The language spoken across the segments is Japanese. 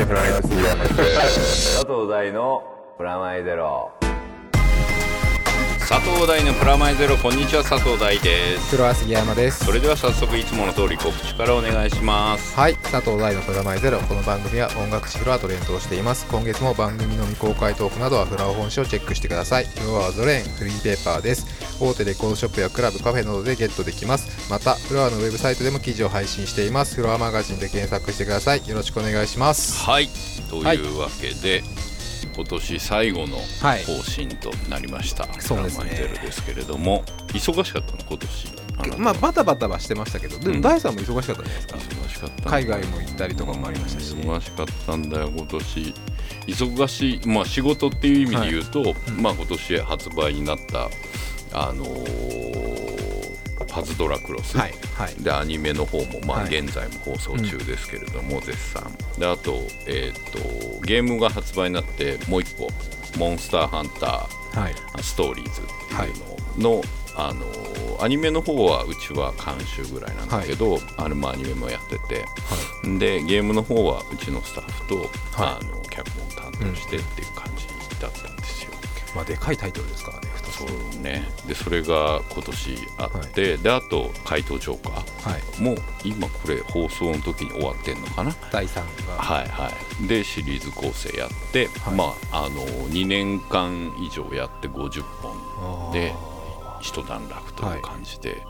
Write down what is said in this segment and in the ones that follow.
シフライト杉山です佐藤大のプラマイゼロ。佐藤大のプラマイゼロこんにちは佐藤大です。プロは杉山です。それでは早速いつもの通り告知からお願いします。はい佐藤大のプラマイゼロこの番組は音楽誌フロアと連動しています。今月も番組の未公開トークなどはフラオ本誌をチェックしてください。フロアはゾレーンフリーペーパーです。大手レコードショップやクラブカフェなどでゲットできます。またフロアのウェブサイトでも記事を配信しています。フロアマガジンで検索してください。よろしくお願いします。はいというわけで、今年最後のはい。更新となりました、そうですね。ですけれども忙しかったの今年まあバタバタはしてましたけどでうん。も大さんも忙しかったじゃないですか、忙しかった海外も行ったりとかもありましたし。忙しかったんだよ今年。忙しいまあ仕事っていう意味で言うと、うん。まあ今年発売になったあのーパズドラクロス、はいはい。でアニメの方もまあはい。現在も放送中ですけれども、絶賛。であと,、えー、とゲームが発売になってもう一個「モンスターハンタはい。ーストーリーズ」っていうのの、あのーアニメの方はうちは監修ぐらいなんだけど、あれもアニメもやってて。でゲームの方はうちのスタッフと、はい。あの脚本担当してっていう感じだったんですよ。まあでかいタイトルですからね。2つそうね、でそれが今年あって、であと「怪盗ジョーカー。はい」も今これ放送の時に終わってんのかな？第3がはいはい。でシリーズ構成やって、はい。まああの2年間以上やって50本で一段落という感じで、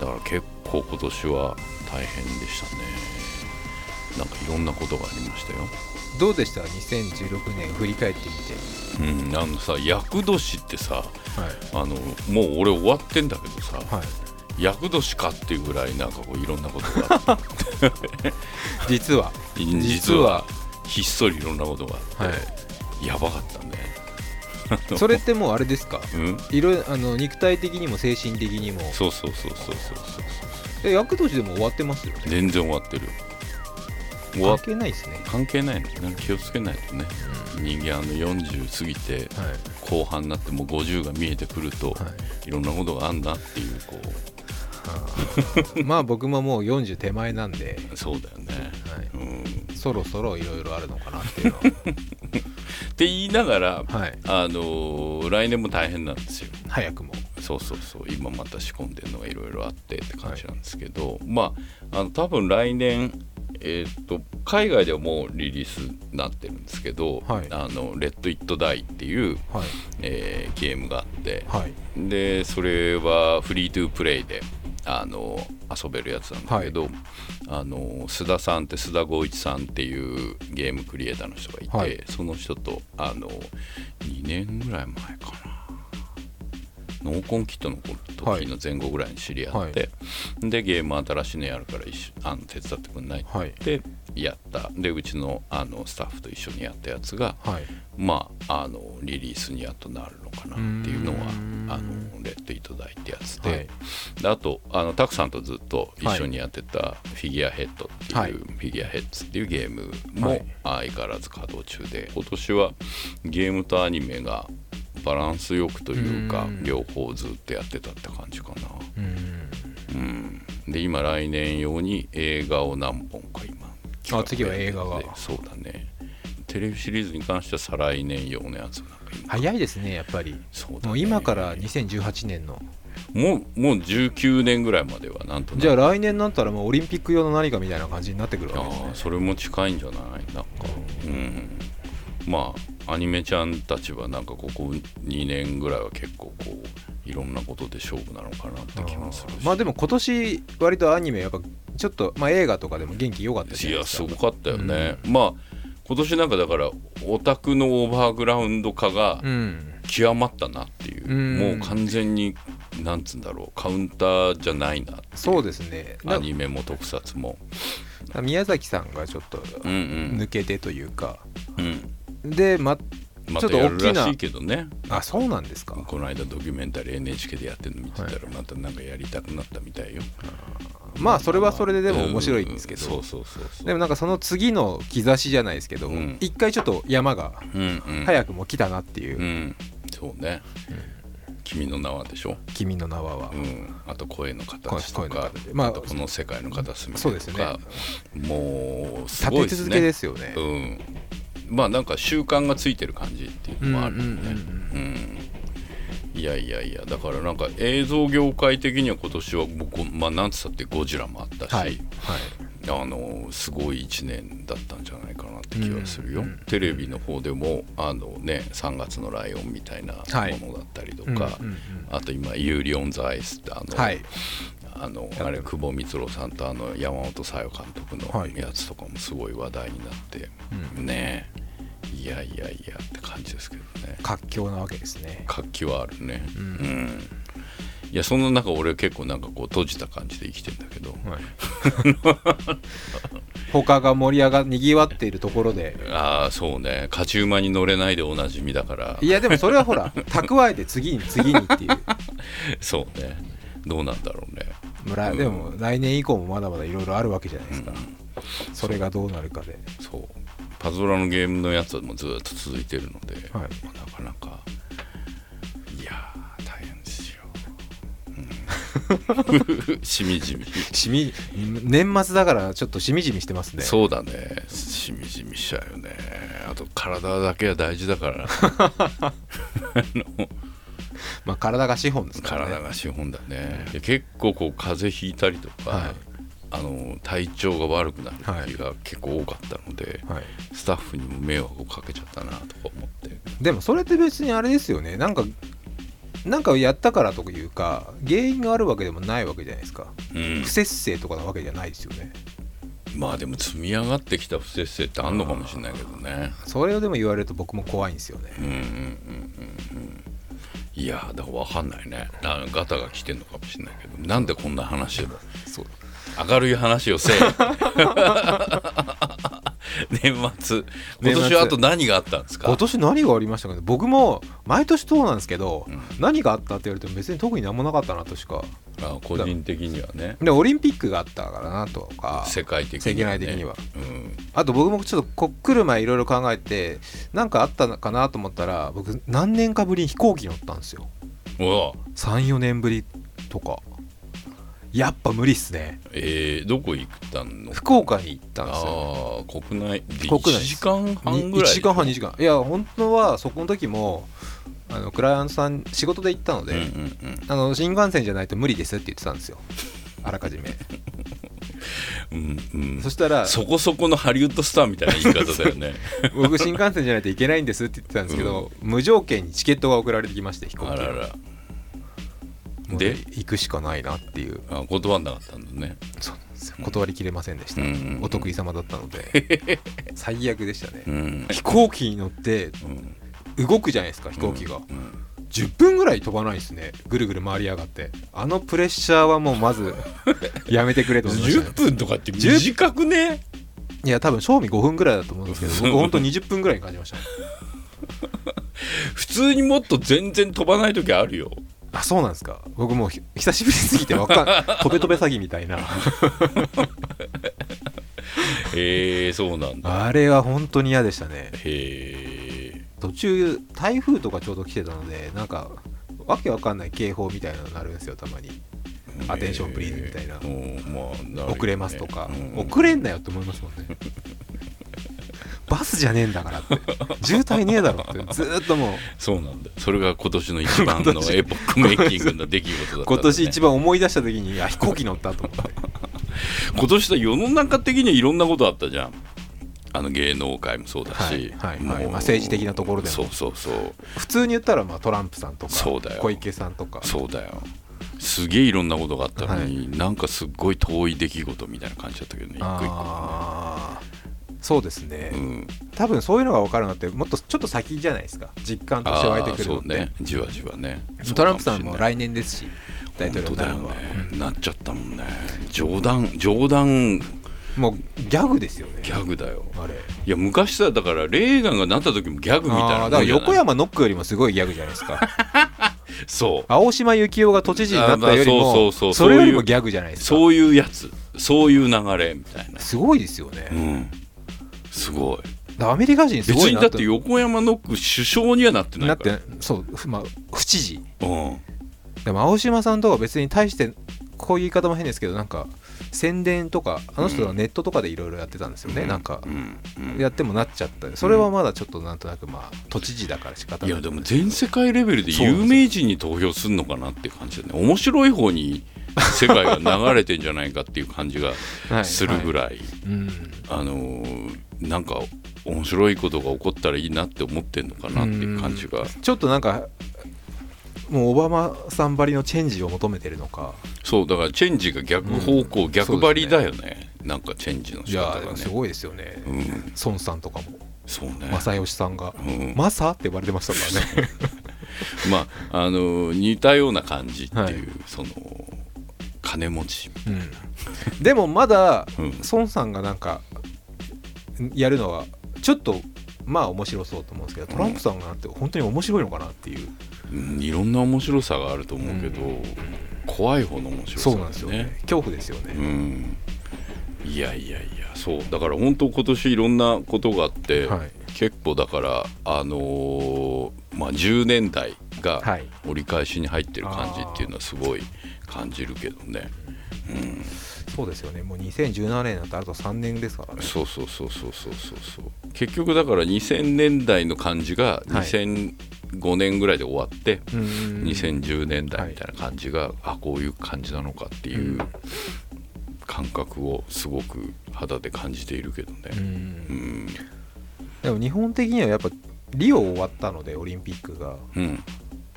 だから結構今年は大変でしたね。なんかいろんなことがありましたよどうでした？2016年振り返ってみて。うんあのさ厄年ってさはい。あのもう俺終わってんだけどさ、はい。厄年かっていうぐらいなんかこういろんなことがあって。実は。実はひっそりいろんなことがあって、はやばかったね。それってもうあれですか？うん？いろあの肉体的にも精神的にも。そうそうそうそうそうそう。え役年でも終わってますよね？全然終わってる関係ないですね。関係ないのね。気をつけないとね。人間あの40過ぎてはい。後半になってもう50が見えてくると、はい。い、ろんなことがあんなっていうこ まあ僕ももう40手前なんで、うそうだよね、はい。うん、そろそろいろいろあるのかなっていうの って言いながら、は、はい、あのー来年も大変なんですよ。早くも。そうそうそう。今また仕込んでるのがいろいろあってって感じなんですけど、まああの多分来年えーっと海外ではもうリリースになってるんですけど「はい。あのレッド・イット・ダイ」っていう、はい。えーゲームがあって、はい。でそれはフリートゥープレイであの遊べるやつなんだけど、あの須田さんって須田剛一さんっていうゲームクリエイターの人がいて、はい。その人とあの2年ぐらい前かなノーコンキットの時の前後ぐらいに知り合って、でゲーム新しいのやるから一緒あの手伝ってくんない？ってやった。でうちのあのスタッフと一緒にやったやつが、はい。まあ、あのリリースにやっとなるのかなっていうのはあのレッドいただいてやつで,、はい。であとあのタクさんとずっと一緒にやってたフィギュアヘッドっていう、はい。フィギュアヘッズっていうゲームもはい。相変わらず稼働中で今年はゲームとアニメがバランスよくというかうん。両方ずっとやってたって感じかな。うん。うん、で今来年用に映画を何本か今企画次は映画が。でそうだね。テレビシリーズに関しては再来年用のやつなんか今。早いですねやっぱり。そうだね。もう今から2018年の。もうもう19年ぐらいまではなんとじゃあ来年になったらもうオリンピック用の何かみたいな感じになってくるわけですね。ああそれも近いんじゃない？なんか。うん。まあアニメちゃんたちはなんかここ2年ぐらいは結構こういろんなことで勝負なのかなって気もするし。まあでも今年割とアニメやっぱちょっと、まあ、映画とかでも元気良かったじゃいやすごかったよね、まあ今年なんかだからオタクのオーバーグラウンド化がうん。極まったなっていう、うん。もう完全になんつうんだろう。カウンターじゃないなそうですね。アニメも特撮も。な宮崎さんがちょっとうんうん。抜けてというか、うんでままちょたやるらっと大きなしいけどね。あそうなんですか？この間ドキュメンタリー NHK でやってるの見てたらはい。またなんかやりたくなったみたいよ、まあそれはそれででも面白いんですけど、でもなんかその次の兆しじゃないですけど、うん。一回ちょっと山がうんうん。早くも来たなっていう、うん。そうね、君の名はでしょ、君の名は。は、うん、あと声の形とか形。まあこの世界の片隅そうですとか、もうすごいですね。立て続けですよね、うん、まあなんか習慣がついてる感じっていうのもあるよね、うんいやいやいやだからなんか映像業界的には今年は僕まあなんつったってゴジラもあったし、はいはい。あのすごい1年だったんじゃないかなって気がするよ、うんうんテレビの方でもあのね3月のライオンみたいなはいものだったりとか、うんうんうんあと今「ユーリ on the Ice」ってあの、はいあのあれ久保光郎さんとあの山本小夜監督のはい。やつとかもすごい話題になって、ねえ。いやいやいやって感じですけどね。活況なわけですね。活気はあるね。ううん。ん、いやその中俺結構なんかこう閉じた感じで生きてんだけど。はい。他が盛り上がにぎわっているところで。ああそうね。勝ち馬に乗れないでおなじみだから。いやでもそれはほら蓄えて次に次にっていう。そうね。どうなんだろうね村でも来年以降もまだまだいろいろあるわけじゃないですか、それがどうなるかで。そう。パズドラのゲームのやつもずっと続いてるので、はい。まあなかなかいやー大変ですよ、うん。しみじみ。しみ年末だからちょっとしみじみしてますね。そうだね。しみじみしちゃうよね。あと体だけは大事だから まあ、体が資本ですからね。体が資本だね。で結構こう風邪ひいたりとか、はい。あの体調が悪くなる時が結構多かったので、はい、スタッフにも迷惑をかけちゃったなとか思って。でもそれって別にあれですよね。なんかなんかやったからというか原因があるわけでもないわけじゃないですか。うん。不節制とかなわけじゃないですよね。まあでも積み上がってきた不節制ってあんのかもしれないけどね。それをでも言われると僕も怖いんですよね。うんうんうんうんうんいやだから分かんないね。なガタが来てんのかもしれないけど。なんでこんな話を？明るい話をせえ 年末。今年はあと何があったんですか？今年何がありましたかね。僕も毎年そうなんですけど、うん。何があったって言われても別に特に何もなかったなとしか。あ個人的にはね。でオリンピックがあったからなとか。世界的には、ね、世界的には。うん。あと僕もちょっとこっ来る前いろいろ考えて何かあったのかなと思ったら僕何年かぶりに飛行機乗ったんですよ。うわ。34年ぶりとかやっぱ無理っすね。えー、どこ行ったの？福岡に行ったんですよ。ああ国内で国内1時間半にぐらい1時間半2時間。いや本当はそこの時もあのクライアントさん仕事で行ったので、うんうんうん。あの新幹線じゃないと無理ですって言ってたんですよ。あらかじめ。うんうん。そしたらそこそこのハリウッドスターみたいな言い方だよね。僕新幹線じゃないといけないんですって言ってたんですけど、無条件にチケットが送られてきまして飛行機あららで？行くしかないなっていう。あ断んなかったんだね。そうなんですよ。断りきれませんでした、うんうんうん。お得意様だったので。最悪でしたね、うん。飛行機に乗ってうん。動くじゃないですか飛行機が、うん10分ぐらい飛ばないですね。ぐるぐる回りやがって。あのプレッシャーはもうまず やめてくれと思いました、ね。10、分とかって短くね？いや多分賞味5分ぐらいだと思うんですけど僕本当20分ぐらいに感じました 普通にもっと全然飛ばない時あるよあそうなんですか。僕もうひ久しぶりすぎてわかん飛べ飛べ詐欺みたいな。へえそうなんだ。あれは本当に嫌でしたね。へえ途中台風とかちょうど来てたのでなんかわけわかんない警報みたいなのになるんですよたまに。アテンションプリーズみたいな。うんまあね。遅れますとか、うん。遅れんなよって思いますもんねバスじゃねえんだからって。渋滞ねえだろって。ずーっともう。そうなんだ。それが今年の一番のエポックメイキングの出来事だったね、今年一番思い出した時にあ飛行機乗ったと思って。今年さ世の中的にはいろんなことあったじゃん。あの芸能界もそうだし、はいはいまあ政治的なところでも。そうそうそう。普通に言ったらまあトランプさんとかそうだよ。小池さんとか。そうだよ。すげえいろんなことがあったのに、なんかすっごい遠い出来事みたいな感じだったけどね。一個一個あーそうですね、うん、多分そういうのが分かるのってもっとちょっと先じゃないですか。実感として湧いてくるのね。じわじわね。トランプさんも来来年ですし。大統領だよになるのは、ね、なっちゃったもんね。冗談冗談。もうギャグですよね。ギャグだよ。あれ。いや昔さだからレーガンがなった時もギャグみたいなだから横山ノックよりもすごいギャグじゃないですか。そう。青島幸男が都知事になったよりあまあそうもそうそう。それよりもギャグじゃないですか。そういうやつ。そういう流れみたいな。すごいですよね、うんすごい。アメリカ人す別ごいなにだって横山ノック首相にはなってないなっからてそうまあ府知事。うん。でも青島さんとか別に対してこういう言い方も変ですけどなんか宣伝とかあの人はネットとかでいろいろやってたんですよね、なんかうん。うん。やってもなっちゃった。それはまだちょっとなんとなくまあ都知事だから仕方ない。いやでも全世界レベルで有名人に投票するのかなって感じだね。面白い方に世界が流れてんじゃないかっていう感じが はい。するぐらい、うん。あのーなんか面白いことが起こったらいいなって思ってんのかなっていう感じが。ちょっとなんかもうオバマさんばりのチェンジを求めてるのか。そうだからチェンジが逆方向、逆張りだよね。なんかチェンジのい仕方がね。やすごいですよね、うん。孫さんとかも。そうね。正義さんが。うん「マサ?」って呼ばれてましたからね。まああのー似たような感じっていう、はい。その金持ち。うん。でもまだうん。孫さんがなんかやるのはちょっとまあ面白そうと思うんですけどトランプさんがなって本当に面白いのかなっていう、うんいろんな面白さがあると思うけど、怖い方の面白さだそうなんですよね。恐怖ですよね、うん。いやいやいやそう。だから本当今年いろんなことがあって、はい。結構だからあのーまあ10年代がはい。折り返しに入ってる感じっていうのはすごい感じるけどね、そうですよね。もう2017年だとあと3年ですからね。そうそうそうそうそうそう。そう結局だから2000年代の感じがはい。2005年ぐらいで終わって、うん2010年代みたいな感じが、あこういう感じなのかっていう感覚をすごく肌で感じているけどね。うん。うん。でも日本的にはやっぱリオ終わったのでオリンピックが。うん、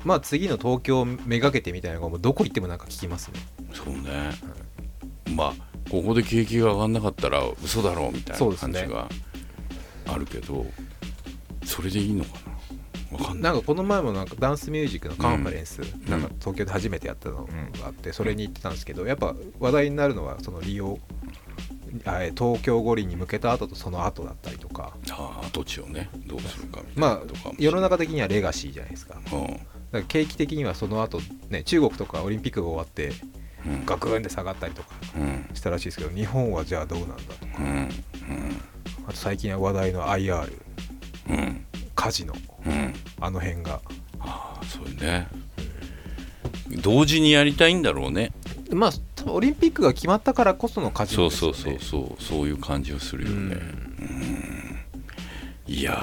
まあ次の東京をめがけてみたいなのがもうどこ行ってもなんか聞きますね。そうね、まあここで景気が上がんなかったら嘘だろうみたいな感じがあるけどそれでいいのかな？わかんなんかこの前もなんかダンスミュージックのカンファレンス、ん。なんか東京で初めてやったのがあってそれに行ってたんですけどやっぱ話題になるのはその利用東京五輪に向けた後とその後だったりとか。ああ土地をねどうするかみたいまあなとかも。世の中的にはレガシーじゃないですか。だかうんら景気的にはその後ね中国とかオリンピックが終わってうんガクンって下がったりとかうんしたらしいですけど日本はじゃあどうなんだとか。うん。あと最近は話題の IR うんうん。カジノ。うん。あの辺が。ああそうね。同時にやりたいんだろうね。まあ多分オリンピックが決まったからこそのカジノそうですよね。そうそうそうそう。いう感じをするよね、うん。いや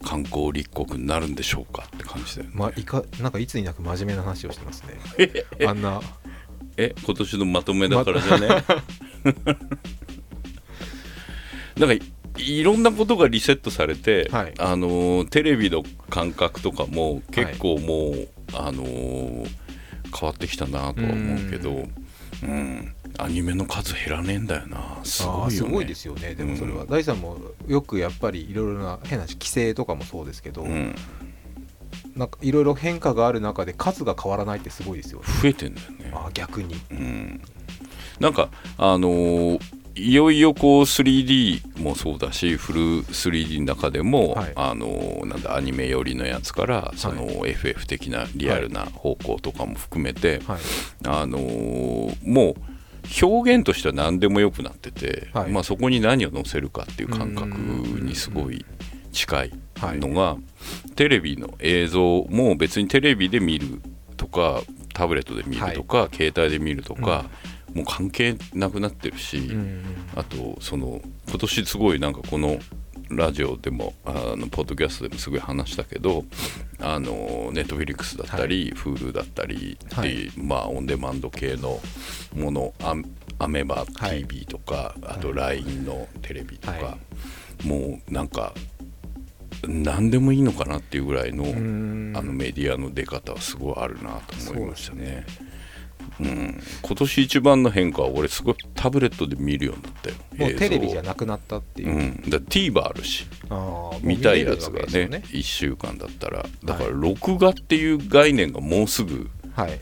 ー観光立国になるんでしょうかって感じだよね、まあ、いかなんかいつになく真面目な話をしてますね。あんなえ今年のまとめだからじゃね？なんかいいろんなことがリセットされて、はい。あのーテレビの感覚とかも結構もう、あのー変わってきたなとは思うけど、うん。アニメの数減らねえんだよな。すごいよね。すごいですよね。でもそれは、うん。大さんもよくやっぱりいろいろな変な規制とかもそうですけど、うん、なんかいろいろ変化がある中で数が変わらないってすごいですよね。増えてんだよね。あー逆に。うん、なんかあのーいよいよこう 3D もそうだしフル 3D の中でも、はい。あのーなんだアニメ寄りのやつからその FF 的なリアルな方向とかも含めて、はい。あのーもう表現としては何でもよくなってて、はい。まあ、そこに何を載せるかっていう感覚にすごい近いのが、テレビの映像も別にテレビで見るとかタブレットで見るとか、携帯で見るとか、もう関係なくなってるし、うん。あとその今年すごいなんかこのラジオでもあのポッドキャストでもすごい話したけどあのネットフィリックスだったり、Hulu だったりっていう、まあオンデマンド系のものアアメバ TV とか、あと LINE のテレビとか、はもうなんか何でもいいのかなっていうぐらいの,、ん。あのメディアの出方はすごいあるなと思いましたね。うん、今年一番の変化は俺すごいタブレットで見るようになったよ。もうテレビじゃななくなったっていう、うん、だ TVer あるし。見たいやつがねよ1週間だったら。だから録画っていう概念がもうすぐはい。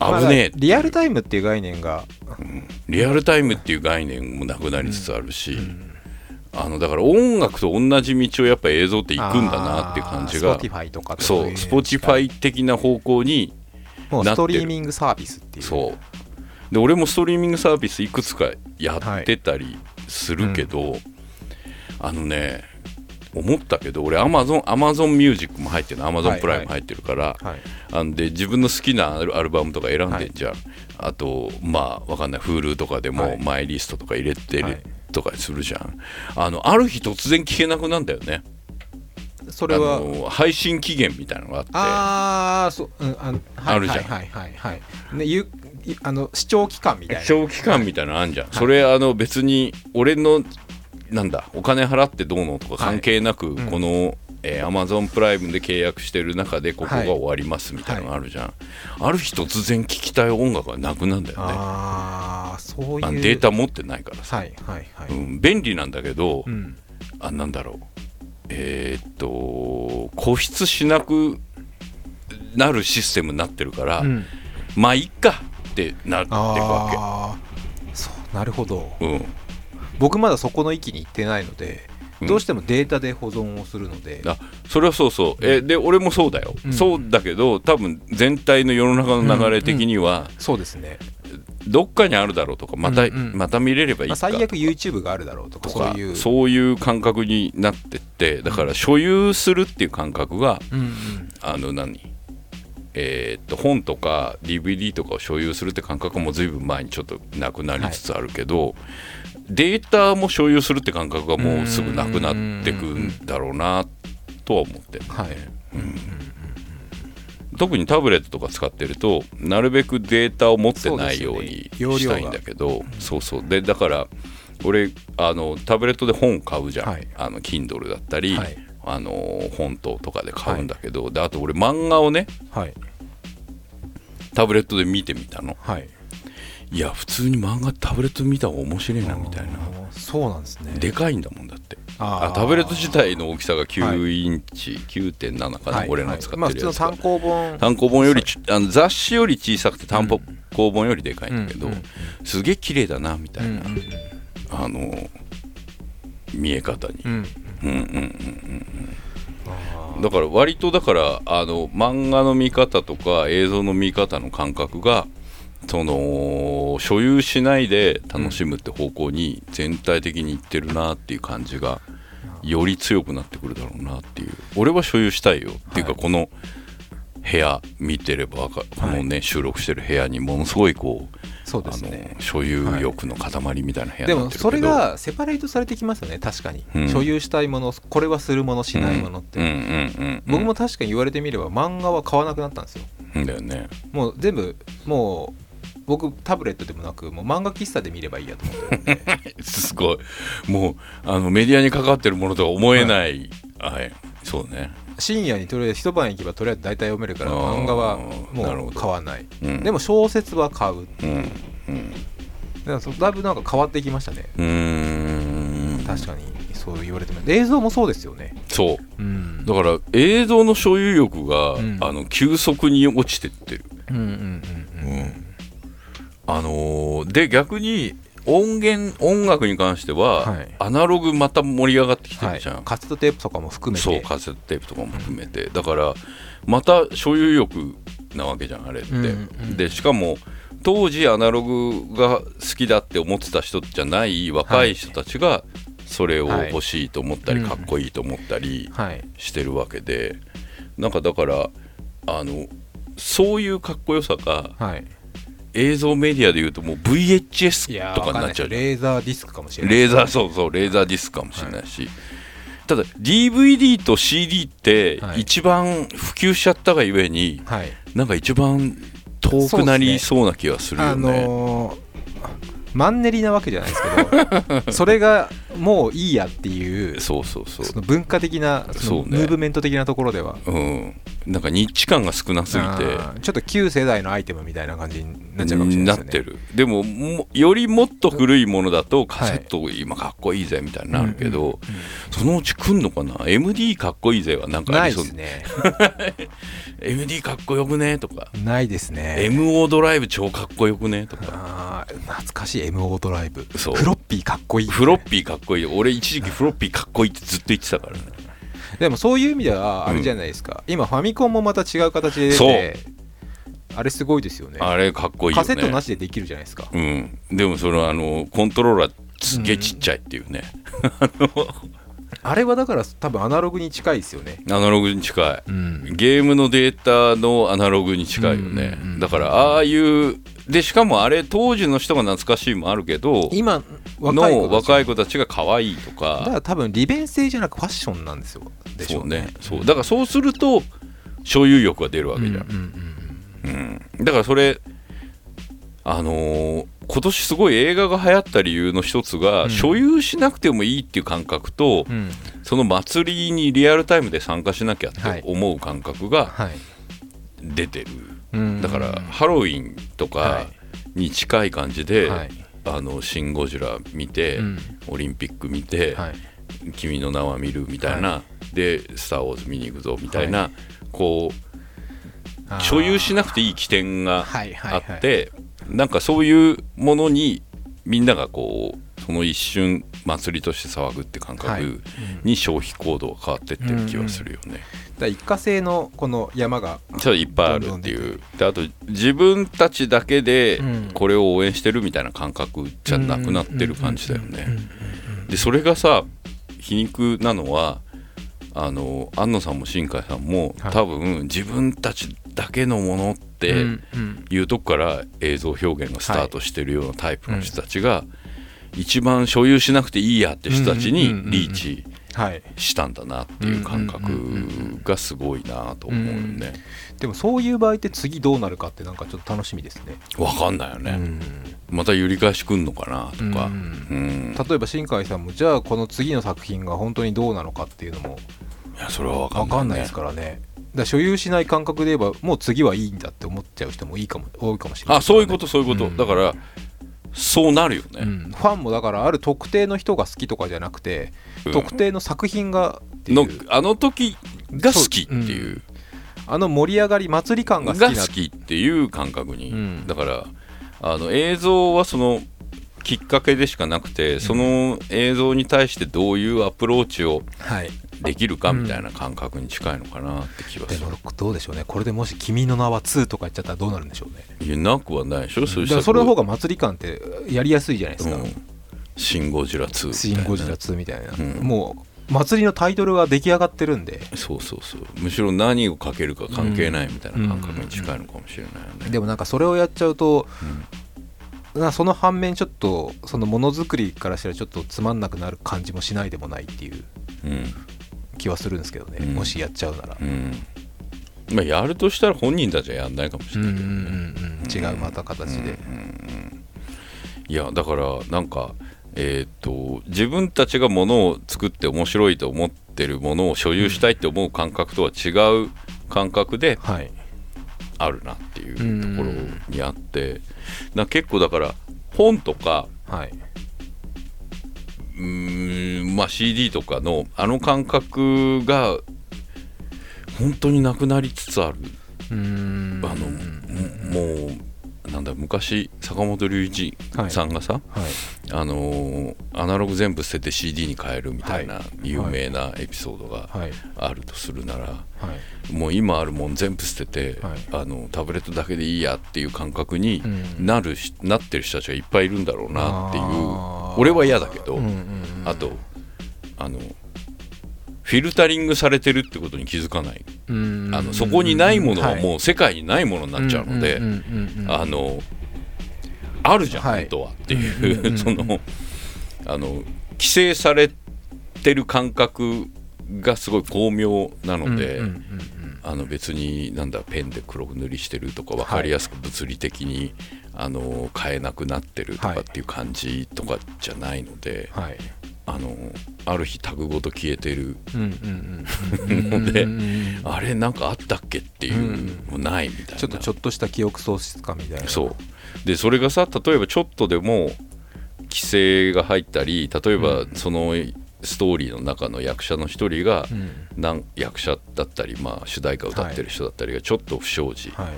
危ねえリアルタイムっていう概念が。リアルタイムっていう概念もなくなりつつあるし、あのだから音楽と同じ道をやっぱ映像って行くんだなっていう感じが Spotify とかとそうい Spotify 的な方向にもうストリーミングサービスっていう。そう。で俺もストリーミングサービスいくつかやってたりするけど、あのね思ったけど俺アマゾンアマゾンミュージックも入ってるの。アマゾンプライムも入ってるから、はい。あんで自分の好きなアルバムとか選んでんじゃん、あとまあわかんない。Hulu とかではい。もマイリストとか入れてる。はいとかするじゃん。あのある日突然聴けなくなんだよね。あそれは？の配信期限みたいなのがあって。ああそう、うん、ああるじゃん。はいはいはいはい。ねゆいあの視聴期間みたいな。長期間みたいなのあんじゃん、それあの別に俺のなんだお金払ってどうのとか関係なく、うん。この、えー、Amazon プライムで契約してる中でここが終わりますみたいなのがあるじゃん、ある日突然聴きたい音楽がなくなんだよね。ああそういう。データ持ってないからさ、はいはいはい、うん、便利なんだけど、うん。あなんだろう。えーっと固執しなくなるシステムになってるから、うん。まあいっかってなっていくわああそうなるほど。け、うん、僕まだそこの域に行ってないので、うんどうしてもデータで保存をするので。あそれはそうそう、えで俺もそうだよ、うん。そうだけど多分全体の世の中の流れ的には、そうですね、どっかにあるだろうとかまた、うんうん。また見れればいいまあ、か最悪 YouTube があるだろうとかそういう。そういう感覚になってってだから所有するっていう感覚がうんうん。あの何？えーっと本とか DVD とかを所有するって感覚もずいぶん前にちょっとなくなりつつあるけど、データも所有するって感覚がもうすぐなくなってくんだろうなとは思って。る、はい。特にタブレットとか使ってるとなるべくデータを持ってないようにしたいんだけどそうそう。でだから俺あのタブレットで本買うじゃん、はい。あの Kindle だったり、はい。あの本ととかで買うんだけど、であと俺漫画をねはい。タブレットで見てみたの。はいいや普通に漫画タブレットで見た方が面白いなみたいな。そうなんですね。でかいんだもんだって。あタブレット自体の大きさが9インチ、9.7かな、はい俺の使ってるやつが、単行本。単行本よりちあの雑誌より小さくて単行本よりでかいんだけど、うんうんすげえ綺麗だなみたいな、うんうん。あの見え方に、うん。うんうんうんうんだから割とだからあの漫画の見方とか映像の見方の感覚がその所有しないで楽しむって方向に全体的にいってるなっていう感じがより強くなってくるだろうなっていう。俺は所有したいよ。っていうかはい。この部屋見てればこのね収録してる部屋にものすごいこうそうであすね。の所有欲の塊みたいな部屋でになってるけど。もそれがセパレートされてきますよね確かに、うん。所有したいものこれはするものしないものって、うんうんうんうん。僕も確かに言われてみれば漫画は買わなくなったんですよ。うんだよね。もう全部もう僕タブレットでもなくもう漫画喫茶で見ればいいやと思ってるんで。すごい。もうあのメディアに関わってるものとは思えない、はい。そうね、深夜にとりあえず一晩行けばとりあえず大体読めるから漫画はもう買わない。うん、でも小説は買う。うん。うん。だからそだいぶなんか変わってきましたね。うーん。確かにそう言われても映像もそうですよね。そう。うん。だから映像の所有欲が、うん。あの急速に落ちてってる、うんうんうん。うんあのーで逆に音源音楽に関しては、はい。アナログまた盛り上がってきてはいるじゃん、カセットテープとかも含めて。そうカセットテープとかも含めて、だからまた所有欲なわけじゃんあれって、うんうん。でしかも当時アナログが好きだって思ってた人じゃない若い人たちがそれを欲しいと思ったり、はいかっこいいと思ったりはい。してるわけで。なんかだからあのそういうかっこよさがはい映像メディアでいうともうい VHS とかになっちゃうレーザーディスクかもしれない。レーザーそうそうレーザーディスクかもしれないし、ただ DVD と CD ってはい。一番普及しちゃったがゆえに、はい。なんか一番遠くなりそうな気がするあよね。のーマンネリなわけじゃないですけど それがもういいやっていうそうそうそう。その文化的なそのムーブメント的なところでは。うん、なんかニッチ感が少なすぎて。ちょっと旧世代のアイテムみたいな感じになっちゃうかもしれないですよね。なってるでももよりもっと古いものだとカセット今かっこいいぜみたいになるけど、そのうち来んのかな？MD かっこいいぜはなんかあないりそう。ですね。MD かっこよくね？とか、ないですね。MO ドライブ超かっこよくね？とか。懐かしい。MO ドライブ。そう。フロッピーかっこいい。フロッピーかっこいい。俺一時期フロッピーかっこいいってずっと言ってたからねでもそういう意味ではあれじゃないですか、今ファミコンもまた違う形で出てあれすごいですよね。あれかっこいいよね。カセットなしでできるじゃないですか。うん。でもそのあのコントローラーすげえちっちゃいっていうね、あ のあれはだから多分アナログに近いですよね。アナログに近い、うん。ゲームのデータのアナログに近いよね、だからああいうでしかもあれ当時の人が懐かしいもあるけど今若い子の若い子子たちが可愛いとだかから多分利便性じゃなくファッションなんですよ。でしょそうね。そう。だからそうすると所有欲が出るわけじゃん、うんうんうんだからそれあのー今年すごい映画が流行った理由の一つが、うん。所有しなくてもいいっていう感覚と、うん。うんその祭りにリアルタイムで参加しなきゃって思う感覚がはい。出てる、うんだからハロウィンとはかに近い感じで「はい。あのシン・ゴジラ」見て、うん。オリンピック見て、はい。君の名は見るみたいな、で「スター・ウォーズ」見に行くぞみたいな、こう所有しなくていい起点がはいはいはい。あって、なんかそういうものにみんながこうその一瞬祭りとして騒ぐって感はい。覚に消費行動が変わってってる気はするよね。だから一過性のこの山がちょっといっぱいあるっていう。であと自分たちだけでうん。これを応援してるみたいな感覚じゃなくなってる感じだよね。でそれがさ皮肉なのはあの安野さんも新海さんもはい。多分自分たちだけのものってうんうん。いうとこから映像表現がスタートしてるようなタイプの人たちが一番所有しなくていいやって人たちにリーチはいしたんだなっていう感覚がすごいなと思うよね。でもそういう場合って次どうなるかってなんかちょっと楽しみですね。わかんないよね、うん。また揺り返しくんのかなとか、ううんん。例えば新海さんもじゃあこの次の作品が本当にどうなのかっていうのも。いやそれはわかんない,、分かんないですからね。だ所有しない感覚で言えばもう次はいいんだって思っちゃう人もいいかも多いかもしれないあそういうことそういうこと、うん。だからそうなるよね、うん。ファンもだからある特定の人が好きとかじゃなくて、うん。特定の作品がっていのうあの時が好きっていう。あの盛り上がり祭り感がが好きな。好きっていう感覚に、うん。だからあの映像はそのきっかけでしかなくてその映像に対してどういうアプローチをはいできるかみたいな感覚に近いのかなって気はる、ですもどうでしょうね。これでもし「君の名は2」とか言っちゃったらどうなるんでしょうね。いやなくはないでしょ、そういうだからそれの方がが祭り感ってやりやすいじゃないですか。うん「シン・ゴジラ2」「シン・ゴジラ2」みたいな、うん。もう祭りのタイトルが出来上がってるんで。そうそうそう。むしろ何をかけるか関係ないみたいな感覚に近いのかもしれないよね、でもなんかそれをやっちゃうと、なその反面ちょっとそのものづくりからしたらちょっとつまんなくなる感じもしないでもないっていう。うん気はするんですけどね、うん。もしやっちゃうなら、うん。まあやるとしたら本人たちはやんないかもしれうんうなんいけどね、うん違うまた形で、いやだからなんかえーっと自分たちがものを作って面白いと思ってるものを所有したいって思う感覚とは違う感覚ではい。あるなっていうところにあって。な結構だから本とかはい、うーんまあ CD とかのあの感覚が本当になくなりつつある。うーん。あのもうなんだ昔坂本龍一さんがさ、はい。あのーアナログ全部捨てて CD に変えるみたいなはい。有名なエピソードがはい。あるとするなら、はい。もう今あるもん全部捨てて、はい。あのタブレットだけでいいやっていう感覚にうん。なるし、なってる人たちがいっぱいいるんだろうなっていう俺は嫌だけど、うんうんうんあとあのフィルタリングされてるってことに気づかない、うんあのそこにないものはうもう世界にないものになっちゃうので、んうんうんうんあのあるじゃん、はい。本当は。ってうんうんうんいううん。そのあの規制されてる感覚がすごい巧妙なので、うんうんうんあの別になんだペンで黒塗りしてるとか分かりやすく物理的に、あの変えなくなってるとかっていう感じとかじゃないので、はい。あのある日タグごと消えてるうんうんうんうんのでうんうんうんあれなんかあったっけっていう、もうないみたいなちょっとちょっとした記憶喪失感みたいなそうでそれがさ例えばちょっとでも規制が入ったり例えばそのストーリーの中の役者の一人が、うんなん役者だったり、まあ、主題歌を歌ってる人だったりがちょっと不祥事、はい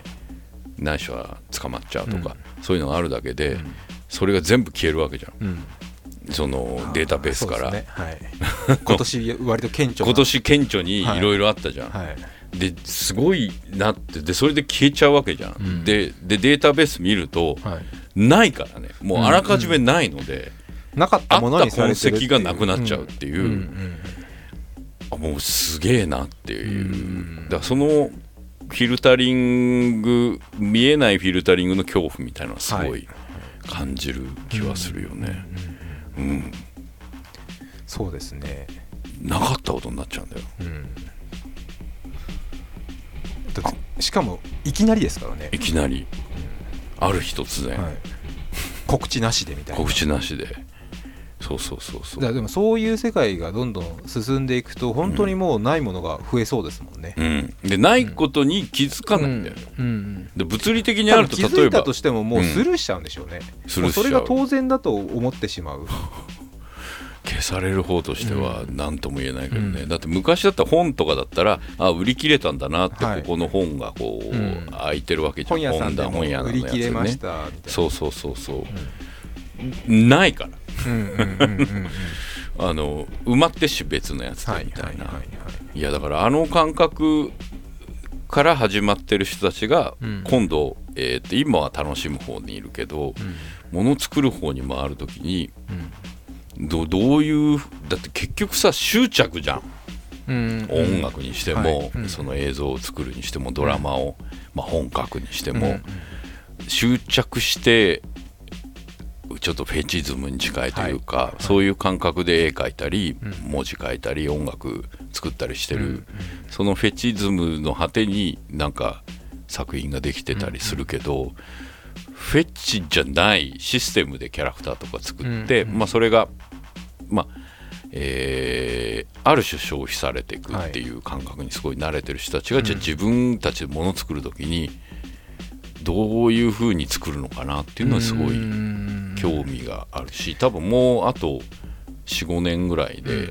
ないしは捕まっちゃうとか、そういうのがあるだけで、それが全部消えるわけじゃん。うん。そのデータベースから、ね。はい。今年割と顕著な。今年顕著にい。ろいろあったじゃん、はい。ですごいなって。でそれで消えちゃうわけじゃん、うん。ででデータベース見ると、はい。ないからね。もうあらかじめないので、なかったものに痕れてるっていう。跡がなくなっちゃうっていう、うん。うん。あもうすげえなっていう。だそのフィルタリング見えないフィルタリングの恐怖みたいなのはすごい感じる気はするよね、うん、うん、そうですね。なかったことになっちゃうんだよ、うん、しかもいきなりですからね。いきなり、うん、ある日突然、はい、告知なしでみたいな。告知なしでそうそうそうそう。でもそういう世界がどんどん進んでいくと本当にもうないものが増えそうですもんね、うん、でないことに気づかないんだよ、うん、うん、で物理的にあると例えば気づいたとしてももうスルーしちゃうんでしょうね、う。ん、それが当然だと思ってしまう。消される方としては何とも言えないけどね、うん、だって昔だったら本とかだったらあ売り切れたんだなってここの本がこう、はい、開いてるわけじゃん、本屋さんで本屋売り切れましたみたいなそうそうそう。そう、ないからあの埋まってし別のやつみたいな、いやだからあの感覚から始まってる人たちが今度、うん、えー、今は楽しむ方にいるけど、うん、もの作る方に回る時に、うん、どどういうだって結局さ執着じゃん。うん、音楽にしても、はい、その映像を作るにしてもドラマを、まあ、本書くにしても、執着してちょっとフェチズムに近いというか、はい、そういう感覚で絵描いたり、うん、文字書いたり音楽作ったりしてる、うん、そのフェチズムの果てになんか作品ができてたりするけど、うん、フェチじゃないシステムでキャラクターとか作って、まあ、それがまあえー、ある種消費されていくっていう感覚にすごい慣れてる人たちが、はい、じゃあ自分たちでもの作る時にどういうふうに作るのかなっていうのはすごい興味があるし多分もうあと45年ぐらいで、うん、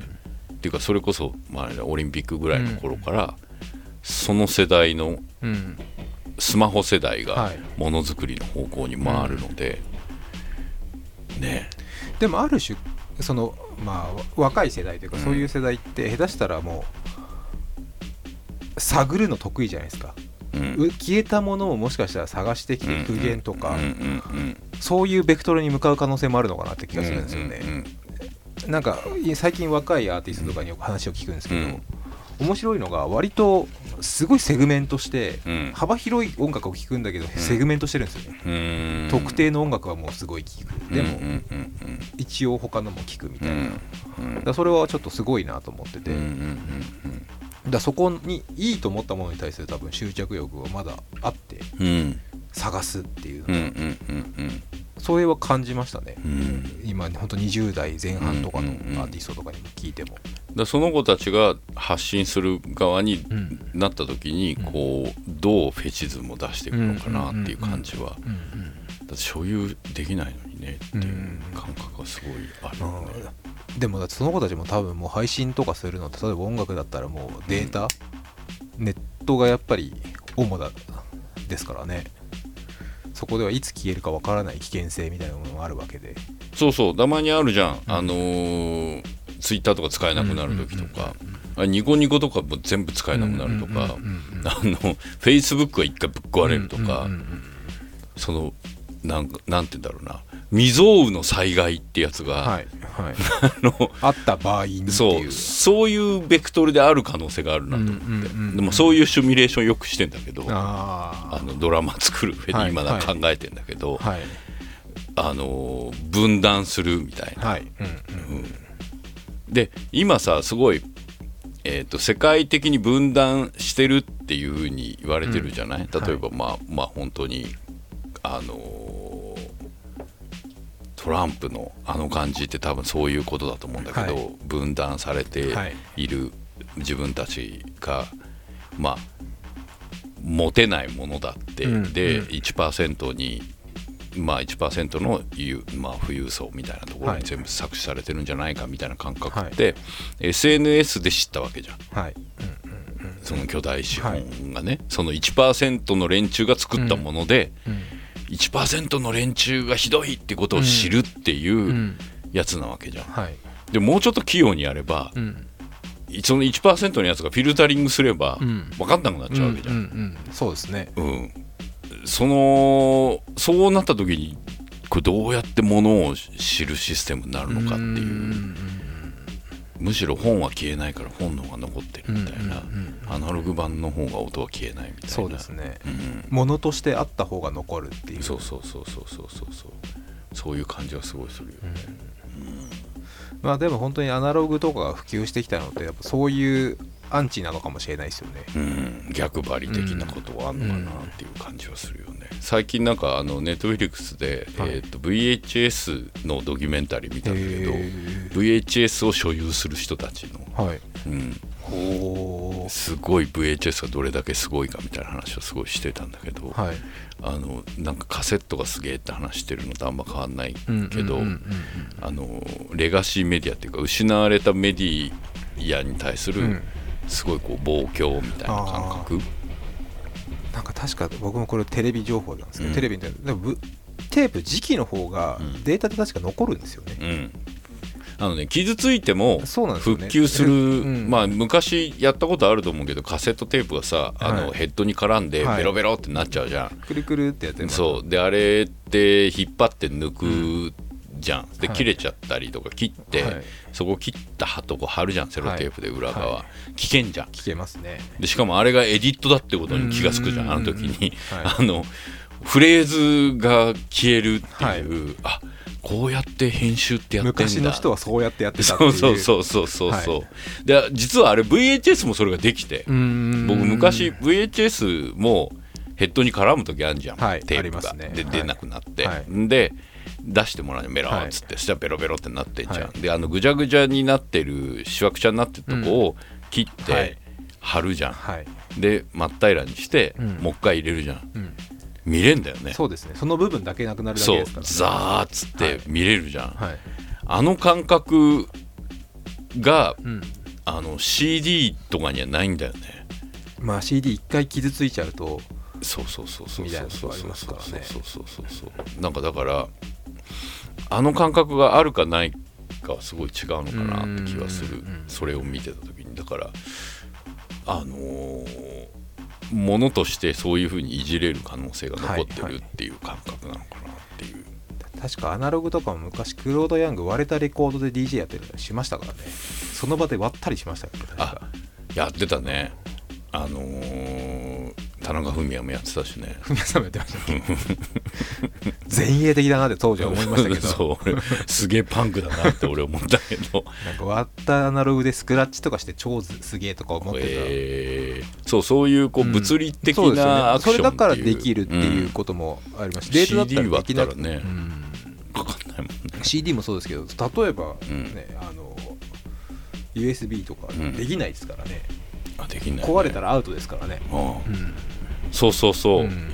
っていうかそれこそ、まあ、オリンピックぐらいの頃から、その世代の、スマホ世代がものづくりの方向に回るので、ね。でもある種そのまあ若い世代というか、そういう世代って下手したらもう探るの得意じゃないですかうん、消えたものをもしかしたら探してきて復元とか、そういうベクトルに向かう可能性もあるのかなって気がするんですよね。なんか最近若いアーティストとかによく話を聞くんですけど、面白いのが割とすごいセグメントして幅広い音楽を聴くんだけどセグメントしてるんですよね、特定の音楽はもうすごい聴く。でも一応他のも聴くみたいな、だそれはちょっとすごいなと思ってて、だそこにいいと思ったものに対する多分執着欲はまだあって、うん、探すっていうそれは感じましたね、うん、今本当20代前半とかのアーティストとかにも聞いても、だその子たちが発信する側になった時にこうどうフェチズムを出していくのかなっていう感じは。だって所有できないのにねっていう感覚がすごいあるよね、でもだってその子たちも多分もう配信とかするのって例えば音楽だったらもうデータ、うん、ネットがやっぱり主だですからね。そこではいつ消えるかわからない危険性みたいなものがあるわけで。そうそうたまにあるじゃん、うん、あのー、ツイッターとか使えなくなる時とか、あニコニコとかも全部使えなくなるとか、あのフェイスブックが一回ぶっ壊れるとか、そのなんなんて言うんだろうな。未曾有の災害ってやつが、はいはい、あのあった場合にそうそういうベクトルである可能性があるなと思って、うんうんうん、でもそういうシミュレーションよくしてんだけどあのドラマ作る上で今だ考えてんだけど、はいはい、あの分断するみたいな。はいうんで今さすごいえーと、世界的に分断してるっていうふうに言われてるじゃない、うん、例えば、まあ、まあ本当にあのトランプのあの感じって多分そういうことだと思うんだけど、はい、分断されてい。る自分たちがまあ持てないものだって、うん、で1%にまあ1%の、まあ、富裕層みたいなところに全部搾取されてるんじゃないかみたいな感覚って、はい、SNS で知ったわけじゃん。はい。その巨大資本がね、はい、その1%の連中が作ったもので、うんうん1%の連中がひどいってことを知るっていうやつなわけじゃん。はい、でもうちょっと器用にやれば、その1%のやつがフィルタリングすれば分かんなくなっちゃうわけじゃん。うんうんうん、そうですね、うん、そのそうなった時にこれどうやってものを知るシステムになるのかっていうむしろ本は消えないから本の方が残ってるみたいな、アナログ版の方が音は消えないみたいな。そうですね、ものとしてあった方が残るっていう。そうそうそうそうそうそうそう。いう感じはすごいするよね、まあでも本当にアナログとかが普及してきたのってやっぱそういうアンチなのかもしれないですよね、うん、逆張り的なことはあるのかなっていう感じはするよね、最近なんかあのネットフリックスで、はい。えー、と VHS のドキュメンタリー見たんだけど VHS を所有する人たちの、はい。うん、すごい VHS がどれだけすごいかみたいな話をすごいしてたんだけど、はい。あのなんかカセットがすげえって話してるのとあんま変わんないけど、レガシーメディアっていうか失われたメディアに対するうん。すごいこう望郷みたいな感覚、なんか確か僕もこれテレビ情報なんですけど、うん。テレビででもぶテープ時期の方がうん。データで確か残るんですよね、うん、あのね傷ついても復旧する、うん。まあ昔やったことあると思うけどカセットテープがさあの、はいヘッドに絡んではい。ベロベロってなっちゃうじゃん、くるくるってやってそう。であれって引っ張って抜くじゃん、ではい。切れちゃったりとか切って、はい。そこ切ったとこ貼るじゃんセロテープで裏側、は危険じゃん。聞けますね。でしかもあれがエディットだってことに気が付くじゃんあの時に、は あのフレーズが消えるっていう、あこうやって編集ってやってんだ。昔の人はそうやってやってたっていう。そうそうそうそうそうはで実はあれ VHS もそれができて。僕昔 VHS もヘッドに絡む時あるじゃん、はい。テープが、ねはいで出なくなって、はい。で出してもらうのベローっつって、そしたらベロベロってなってんじゃん、はであのぐちゃぐちゃになってるしわくちゃになってるとこを切って、はい。貼るじゃん、はい、で真っ平らにして、うん。もう一回入れるじゃん。うん、見れんだよね。そうですね。その部分だけなくなるだけそうですから、ザーっつって見れるじゃん、はい。あの感覚がうん、あの CD とかにはないんだよね。まあ CD 一回傷ついちゃうとそうそうそうそうそうそうなとこありますからね。そうそうそうそうなんかだからあの感覚があるかないかはすごい違うのかなって気がする。それを見てた時に。だからあのーものとしてそういうふうにいじれる可能性が残ってるっていう感覚なのかなっていう、確かアナログとかも昔クロード・ヤング割れたレコードで DJ やってるのしましたからね。その場で割ったりしましたよね確か。やってたね。あのー田中文也もやってたしね。文也さんもやってましたね前衛的だなって当時は思いましたけど。そう俺すげえパンクだなって俺思ったけど。なんか割ったアナログでスクラッチとかして超すげえとか思ってた、え。ーそうそういうこううん。物理的なアクションっていう。それだからできるっていうこともありますし、データだったらできなねうん。かかんないもんね。CD もそうですけど例えば、うん。ねあの USB とかうんできないですからね、あできない、ね、壊れたらアウトですからね、うんうんそうそうそう、うん。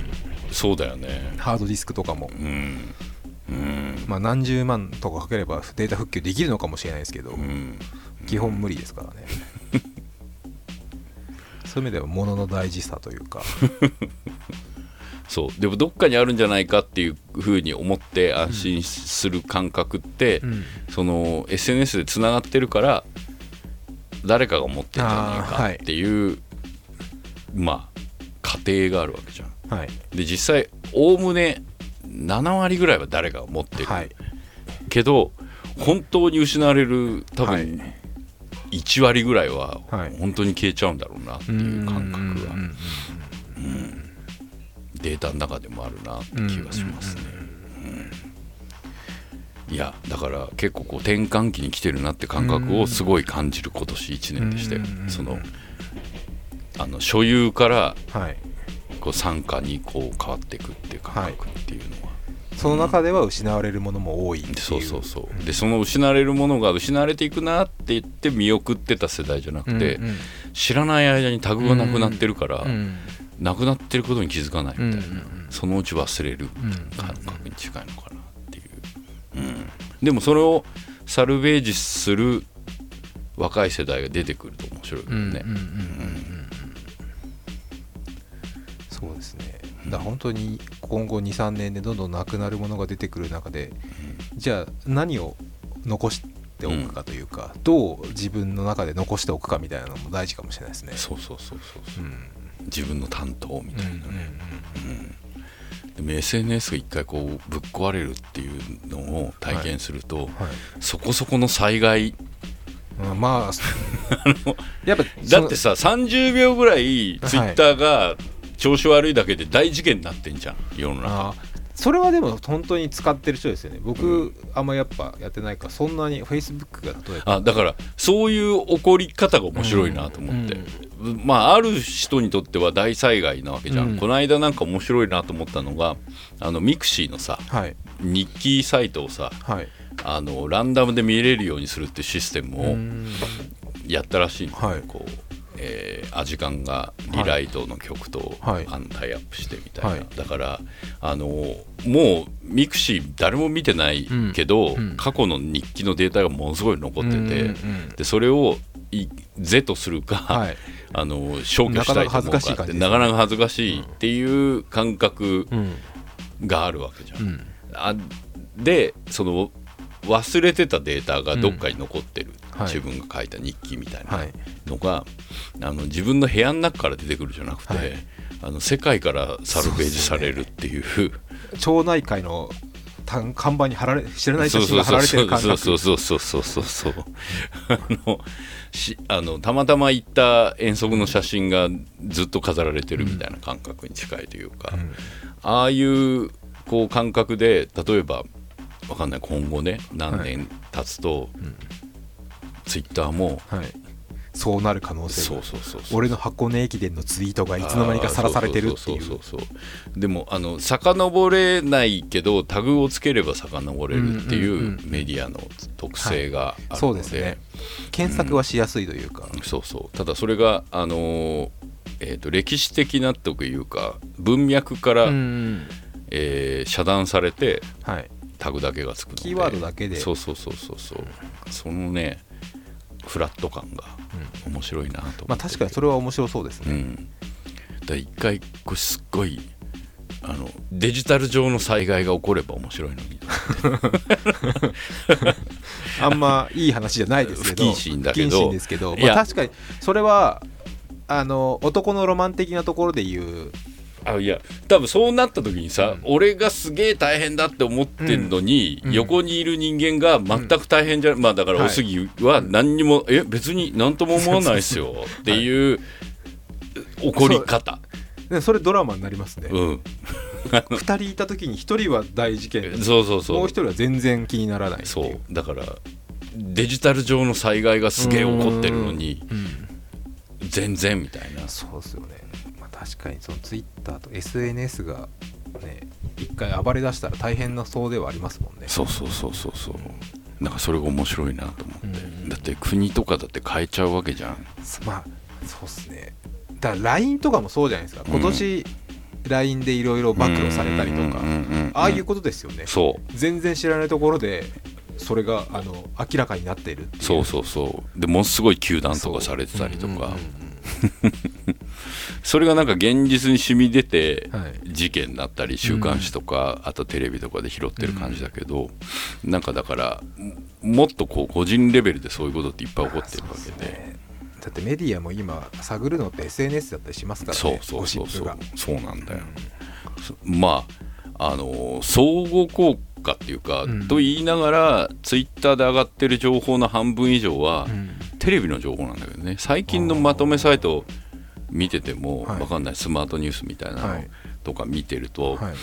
そうだよね。ハードディスクとかも、うん。うん。まあ、何十万とかかければデータ復旧できるのかもしれないですけど、うん。基本無理ですからね。そういう意味では物の大事さというか。そう。でもどっかにあるんじゃないかっていうふうに思って安心する感覚って、うん。その SNS でつながってるから誰かが持ってんじゃないかっていう、まあ過程があるわけじゃん。はい。で実際おおむね7割ぐらいは誰かが持ってる、はい。けど本当に失われる多はい。分1割ぐらいははい。本当に消えちゃうんだろうなっていう感覚が。うんうんデータの中でもあるなって気がしますね。うんいやだから結構こう転換期に来てるなって感覚をすごい感じる今年1年でしたようん。そのあの所有からはい。こう参加にこう変わっていくっていう感覚っていうのは、その中では失われるものも多いっていう。そうそうそう。でその失われるものが失われていくなって言って見送ってた世代じゃなくて、うんうん知らない間にタグがなくなってるから、うん。なくなってることに気づかないみたいな、うんうんうん。そのうち忘れるうん感覚に近いのかなっていう、うん、でもそれをサルベージする若い世代が出てくると面白いよね、うんうんうんうんうん。うんそうですね。だから本当に今後23年でどんどんなくなるものが出てくる中で、じゃあ何を残しておくかというか、どう自分の中で残しておくかみたいなのも大事かもしれないですね。そうそうそうそうそう。うん。自分の担当みたいなね、うんでも SNS が一回こうぶっ壊れるっていうのを体験すると、はい。そこそこの災害。うんまあ やっぱだってさ30秒ぐらいツイッターが調子悪いだけで大事件になってんじゃん世の中。あそれはでも本当に使ってる人ですよね。僕、あんまやっぱやってないからそんなにフェイスブックが例えば。あだからそういう起こり方が面白いなと思って、まあある人にとっては大災害なわけじゃん、うん。この間なんか面白いなと思ったのがあの mixi のさはい。日記サイトをさはい。あのランダムで見れるようにするってシステムをうん。やったらしいんだよはい。こうえーアジカンがリライトの曲と、はい。あのタイアップしてみたいな、はい。だからあのもう mixi 誰も見てないけど、うん。うん。過去の日記のデータがものすごい残ってて、うんうんでそれをい是とするか、はい。あの消去したいと思うかってなかなか恥ずかしいっていう感覚うん。があるわけじゃん。うん。あでその忘れてたデータがどっかに残ってる、はい自分が書いた日記みたいなはい。のが、あの自分の部屋の中から出てくるじゃなくて、はい。あの世界からサルベージされるっていう。町内会の看看板に貼られ知らない写真が貼られてる感覚。そうそうそうそうそうそう。あのしあのたまたま行った遠足の写真がずっと飾られてるみたいな感覚に近いというか、ああいうこう感覚で例えばわかん。ない今後ね何年経つと、ツイッターもはい。そうなる可能性が。俺の箱根駅伝のツイートがいつの間にかさらされてるっていう。でもあの遡れないけどタグをつければ遡れるっていんうんうんうメディアの特性があるそうので,、ですね。検索はしやすいというか、そうそう。ただそれがあのーえーと歴史的なというか文脈から、うん。えー遮断されてはい。タグだけがつくので。キーワードだけで。そうそうそうそうそう。そのねフラット感が面白いなと思って、まあ確かにそれは面白そうですね、うん、だ一回こうすっごいあのデジタル上の災害が起これば面白いのに。あんまいい話じゃないですけど不謹慎だけど。ですけど、まあ、確かにそれはあの男のロマン的なところで言うあいや多分そうなった時にさ、俺がすげえ大変だって思ってんのに、うん。横にいる人間が全く大変じゃ、まあだからはい。おすぎは何にも、え別に何とも思わないですよ っていう怒り方。でそれドラマになりますね、うん。2人いた時に1人は大事件。そうそうそう。もう1人は全然気にならないそう。だからデジタル上の災害がすげえ起こってるのに全然みたいな。そうですよね、まあ、確かにそのツイッターと SNS がね一回暴れ出したら大変なそうではありますもんね。そうそうそうそうそう。なんかそれが面白いなと思って、うん。だって国とかだって変えちゃうわけじゃん。まあそうっすね。だから LINE とかもそうじゃないですか。今年 LINE でいろいろ暴露されたりとか。うんうんうんうんああいうことですよね。そう。全然知らないところでそれがあの明らかになっているそうそうそう。でものすごい糾弾とかされてたりとか。うんうんうん それがなんか現実に染み出てはい。事件だったり週刊誌とかあとテレビとかで拾ってる感じだけどなんかだからもっとこう個人レベルでそういうことっていっぱい起こってるわけで。ね。だってメディアも今探るのって SNS だったりしますからねそうそうそうそう。そうなんだよ、そまああの相互効果っていうか、うん。と言いながらツイッターで上がってる情報の半分以上は、うん。テレビの情報なんだけどね。最近のまとめサイト見ててもはい。わかんない。スマートニュースみたいなのはい。とか見てると、はい。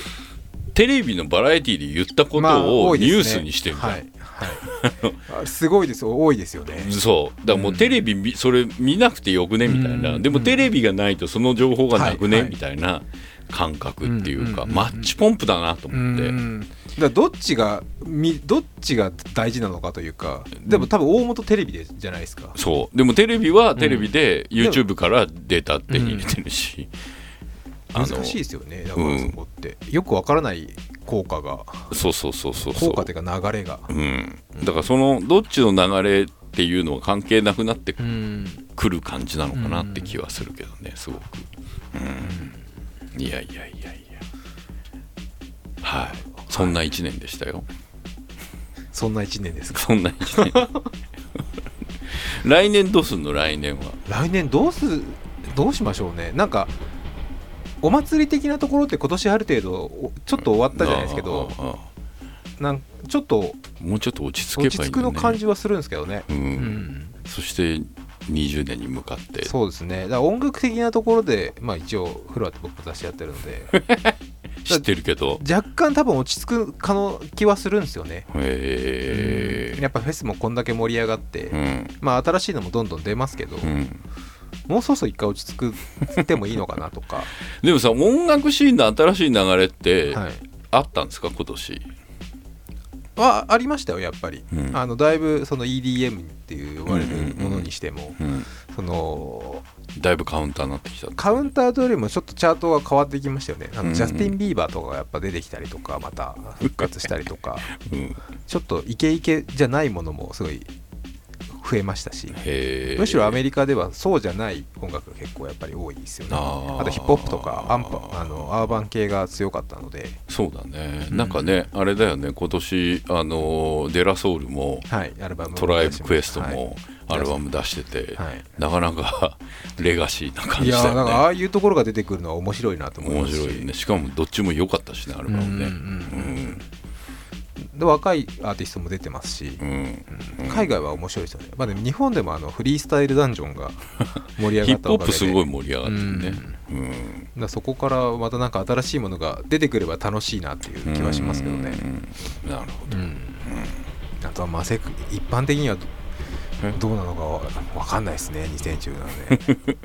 テレビのバラエティで言ったこまあとをニュースにしてるじゃん、はい。はい。あ すごいですよ。多いですよね。そう。だからもうテレビ見それ見なくてよくねみたいな、うん。でもテレビがないとその情報がなくね、みたいな感覚っていうか、うん。うん。うん。うんマッチポンプだなとう思って、んだどっちがみどっちが大事なのかというかでも多分大元テレビでじゃないですか。そう。でもテレビはテレビでうん YouTube からデータ手に入れてるし、あの難しいですよねだからそこって、よくわからない効果が。そうそうそうそう効果というか流れが。うん、だからそのどっちの流れっていうのは関係なくなってうん。くる感じなのかなって気はするけどねすごく、うん、いやいやいやいや。はいそんな1年でしたよ。そんな1年ですか？そんな1年。来年どうすんの？来年は。来年どうすどうしましょうね。なんかお祭り的なところって今年ある程度おちょっと終わったじゃないですけどなんちょっともうちょっと落ち着けばいいね、落ち着くの感じはするんですけどね、ううんん。そして20年に向かって。そうですね。だから音楽的なところで、まあ、一応フロアって僕雑誌やってるので。知ってるけど。若干多分落ち着くかの気はするんですよね。へえやっぱフェスもこんだけ盛り上がって、うん。まあ新しいのもどんどん出ますけど、うん。もうそろそろ一回落ち着くってもいいのかなとか、でもさ音楽シーンの新しい流れってはい、あったんですか？今年はありましたよやっぱり、うん。あのだいぶその EDM っていう呼ばれるものにしても、うんそのだいぶカウンターになってきた。カウンターとよりもちょっとチャートが変わってきましたよね。あの、うん。ジャスティン・ビーバーとかがやっぱ出てきたりとかまた復活したりとか。うん。ちょっとイケイケじゃないものもすごい増えましたしむしろアメリカではそうじゃない音楽が結構やっぱり多いですよね。あとヒップホップとかアンパあのアーバン系が強かったので。そうだね、なんかねあれだよね。今年あのデラソウルもはいアルバムもトライブクエストはいもアルバム出してて、はい。なかなか レガシーな感いじだやなんかあよあいうところが出てくるのは面白いなとね思いますし。面白いね。しかもどっちも良かったしねアルバムね。うん。うんで若いアーティストも出てますしうん、うん。海外は面白いですよね、まあ、でも日本でもあのフリースタイルダンジョンが盛り上がったおかげで。すごい盛り上がってるね。うん。だそこからまたなんか新しいものが出てくれば楽しいなっていう気はしますけどね。うん。なるほど。うん。あとはまあせ一般的にはどうなのかわわかんないですね2017年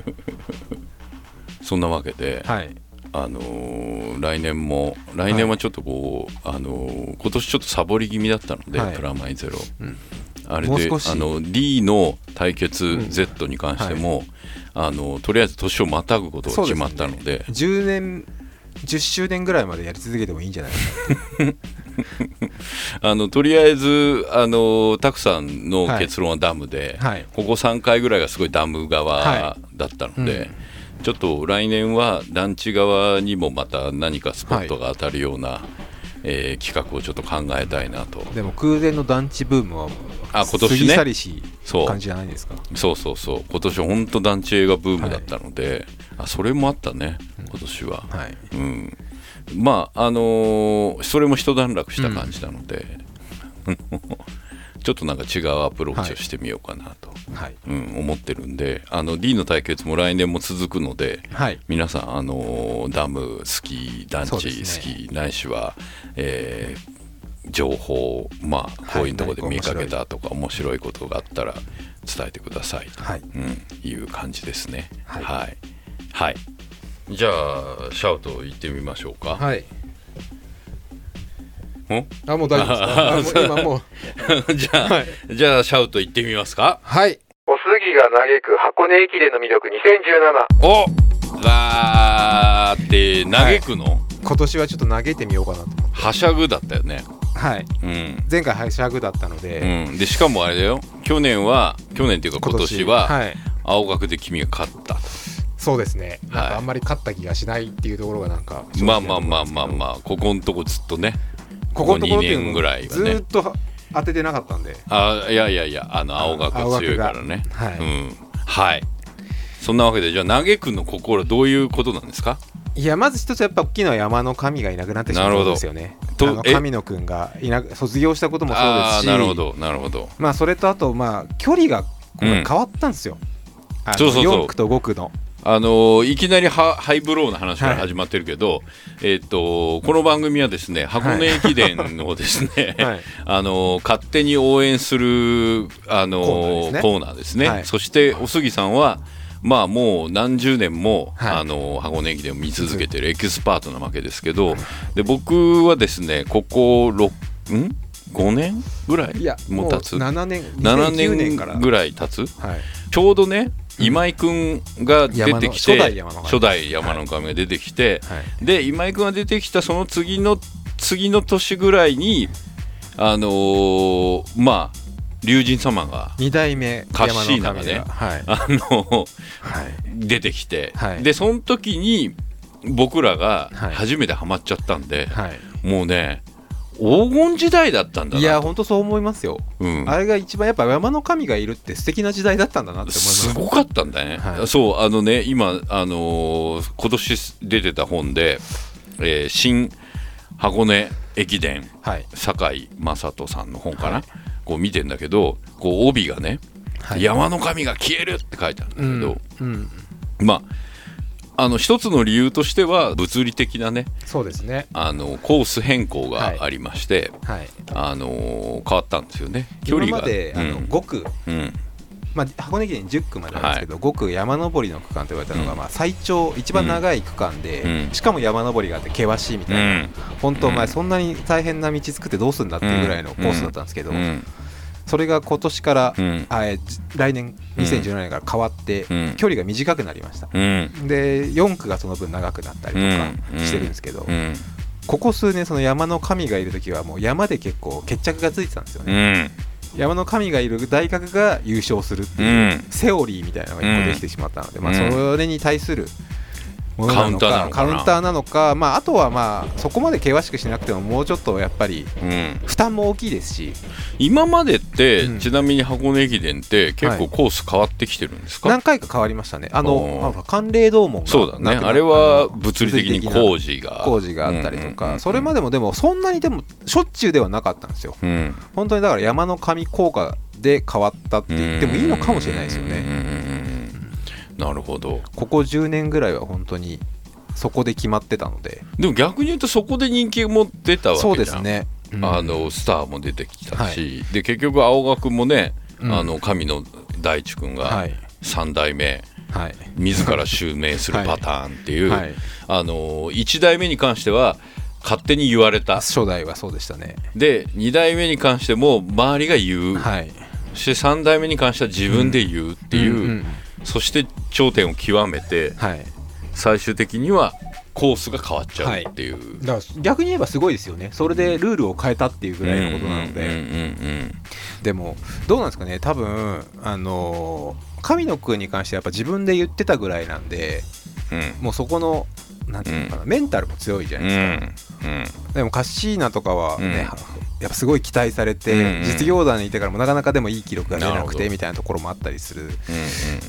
そんなわけで、はいあのー来年も来年はちょっとこう、あのー今年ちょっとサボり気味だったので、はい。プラマイゼロ、うん。あれであの D の対決ん。Z に関しても、あのとりあえず年をまたぐことが決まったので。10年10周年ぐらいまでやり続けてもいいんじゃないか あのとりあえずあのたくさんの結論はダムで、はい。ここ3回ぐらいがすごいダム側はだったので、ちょっと来年は団地側にもまた何かスポットが当たるような、えー企画をちょっと考えたいなと。でも空前の団地ブームはあ今年ね。過りしそう感じじゃないですか。そう。そうそう今年本当団地映画ブームだったので、あそれもあったね。今年は、はい。うん、まああのーそれも一段落した感じなので、ちょっとなんか違うアプローチをしてみようかなと、はい。うん、思ってるんであの D の対決も来年も続くのではい。皆さん、あのーダム好き団地好き、ないしは、えー情報まあこういうところで見かけたとか面白いことがあったら伝えてくださいと、はい。うん、いう感じですね。はい。はい、はい。じゃあシャウト行ってみましょうか、はい。んあもう大丈夫ですか？今もう。じゃあ、はい。じゃあシャウト行ってみますか？はい。おすぎが嘆く箱根駅伝の魅力2017おわーって嘆くの、今年はちょっと投げてみようかなと。はしゃぐだったよね。はい。うん。前回ハシャグだったので、うん、でしかもあれだよ。去年は去年っていうか今年。ははい。青学で君が勝ったと、そうですね。なんはい。かあんまり勝った気がしないっていうところがなんかまあまあまあまあまあ。ここのとこずっとねここのところっていう2年のぐらいはね。っと当ててなかったんで。あいやいやいやあの青学は強いからね。はい。うん。はい。そんなわけでじゃあ嘆くの心どういうことなんですか？いやまず一つやっぱ大きいのは山の神がいなくなってしまったんですよね。なるほどと神野くんがいなく卒業したこともそうですしなるほどなるほど。まあそれとあとまあ距離が変わったんですよ、あのそうそうそう。4区と5区のあのーいきなりハハイブローな話から始まってるけど、えっ、とこの番組はですね箱根駅伝をですね、はい。あのー勝手に応援するあのーココーナーですね。はい。そしてお杉さんはまあもう何十年も、はい。あのー箱根駅伝を見続けてるエキスパートなわけですけど、で僕はですねここ6ん？5年ぐらいもう経つ？7年7 2010年から。年ぐらい経つ？はい。ちょうどね今井君が出てきて、初代山の神が出てきて、はい。で今井君が出てきたその次の次の年ぐらいにあのーまあ龍神様が2代目カッシーナがねあのはい。出てきて、はい。でその時に僕らがはい。初めてハマっちゃったんで、はい。もうね黄金時代だったんだな。いや本当そう思いますよ、うん、あれが一番やっぱ山の神がいるって素敵な時代だったんだなって思います。すごかったんだね、はい。そうあのね今あのー今年出てた本で、えー新箱根駅伝はい。酒井雅人さんの本かな、はい。こう見てんだけどこう帯がねはい。山の神が消えるって書いてあるんだけど、うん。まああの一つの理由としては物理的なねそうですね。あのコース変更がありまして、はい。あの変わったんですよね。距離が。今まで、あのうん。5区、うん。まあ、箱根駅伝10区までなんですけど、5区山登りの区間と言われたのが、うん。まあ、最長一番長い区間で、うん。しかも山登りがあって険しいみたいな、うん。本当お前うん。そんなに大変な道作ってどうすんだっていうぐらいのコースだったんですけど、うんそれが今年から、うん。あ来年2017年から変わって、うん。距離が短くなりました、うん。で4区がその分長くなったりとうん。かしてるんですけど、うん。ここ数年その山の神がいる時はもう山で結構決着がついてたんですようね、ん。山の神がいる大学が優勝するってういう、ん。セオリーみたいなのが一個できてしまったので、まあ、うん。それに対するものなのかカウンターなのか。まあ、あとはまあそこまで険しくしなくてももうちょっとやっぱりうん。負担も大きいですし。今までって、うん。ちなみに箱根駅伝って結構コース変わってきてるんですか、何回か変わりましたね。あおの寒冷洞門がそうだね。あれは物理的に工事が。工事があったりとか、うんうんうんそれまでもでもそんなにでもしょっちゅうではなかったんですよ。うん。本当にだから山の神効果で変わったって言ってもいいのかもしれないですよね。うんうんうんうんなるほど。ここ10年ぐらいは本当にそこで決まってたので。でも逆に言うとそこで人気も出たわけじそうですね、うん。あのスターも出てきたし、はで結局青学もね、うん。あの神の大地君はがい。3代目、はい。自ら襲名する パターンっていう、はい。あの1代目に関しては勝手に言われた。初代はそうでしたね。で2代目に関しても周りが言う、はい。そして3代目に関しては自分で言うっていう、んんそして頂点を極めてはい。最終的にはコースが変わっちゃうっていう。だから逆に言えばすごいですよね。それでルールを変えたっていうぐらいのことなので、でもどうなんですかね。多分あのー神野くんに関してはやっぱ自分で言ってたぐらいなんでうん。もうそこのなんていうのかな、メンタルも強いじゃうないですか、んうん。でもカッシーナとかはね、うん。やっぱすごい期待されて、うんうん。実業団にいてからもなかなかでもいい記録が出なくてみたいなところもあったりする。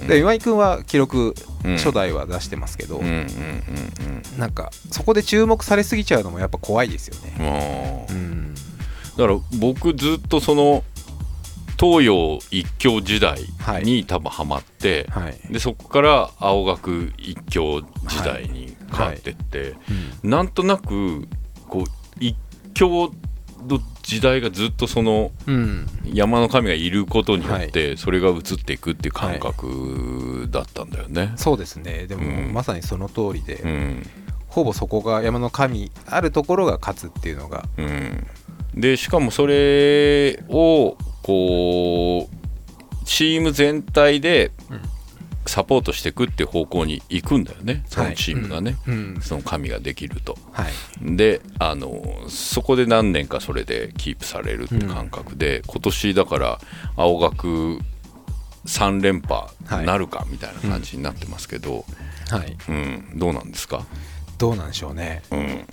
うんで今井君は記録うん。初代は出してますけど、うんうんうんなんかそこで注目されすぎちゃうのもやっぱ怖いですよね。う。ん。だから僕ずっとその東洋一強時代に多分ハマって、はい。でそこから青学一強時代に変わってって、なんとなくこう一強の時代がずっとそのうん。山の神がいることによってそれが移っていくっていう感覚だったんだよね。そうですね。でも、うん。まさにその通りで、うん。ほぼそこが山の神あるところが勝つっていうのがうん、でしかもそれをこうチーム全体でうんサポートしていくっていう方向に行くんだよね。そのチームがね、うん。その神ができると。はい。であのそこで何年かそれでキープされるって感覚で、今年だから青学3連覇なるかみたいな感じになってますけど、はい。うん。どうなんですか、どうなんでしょうね。うん、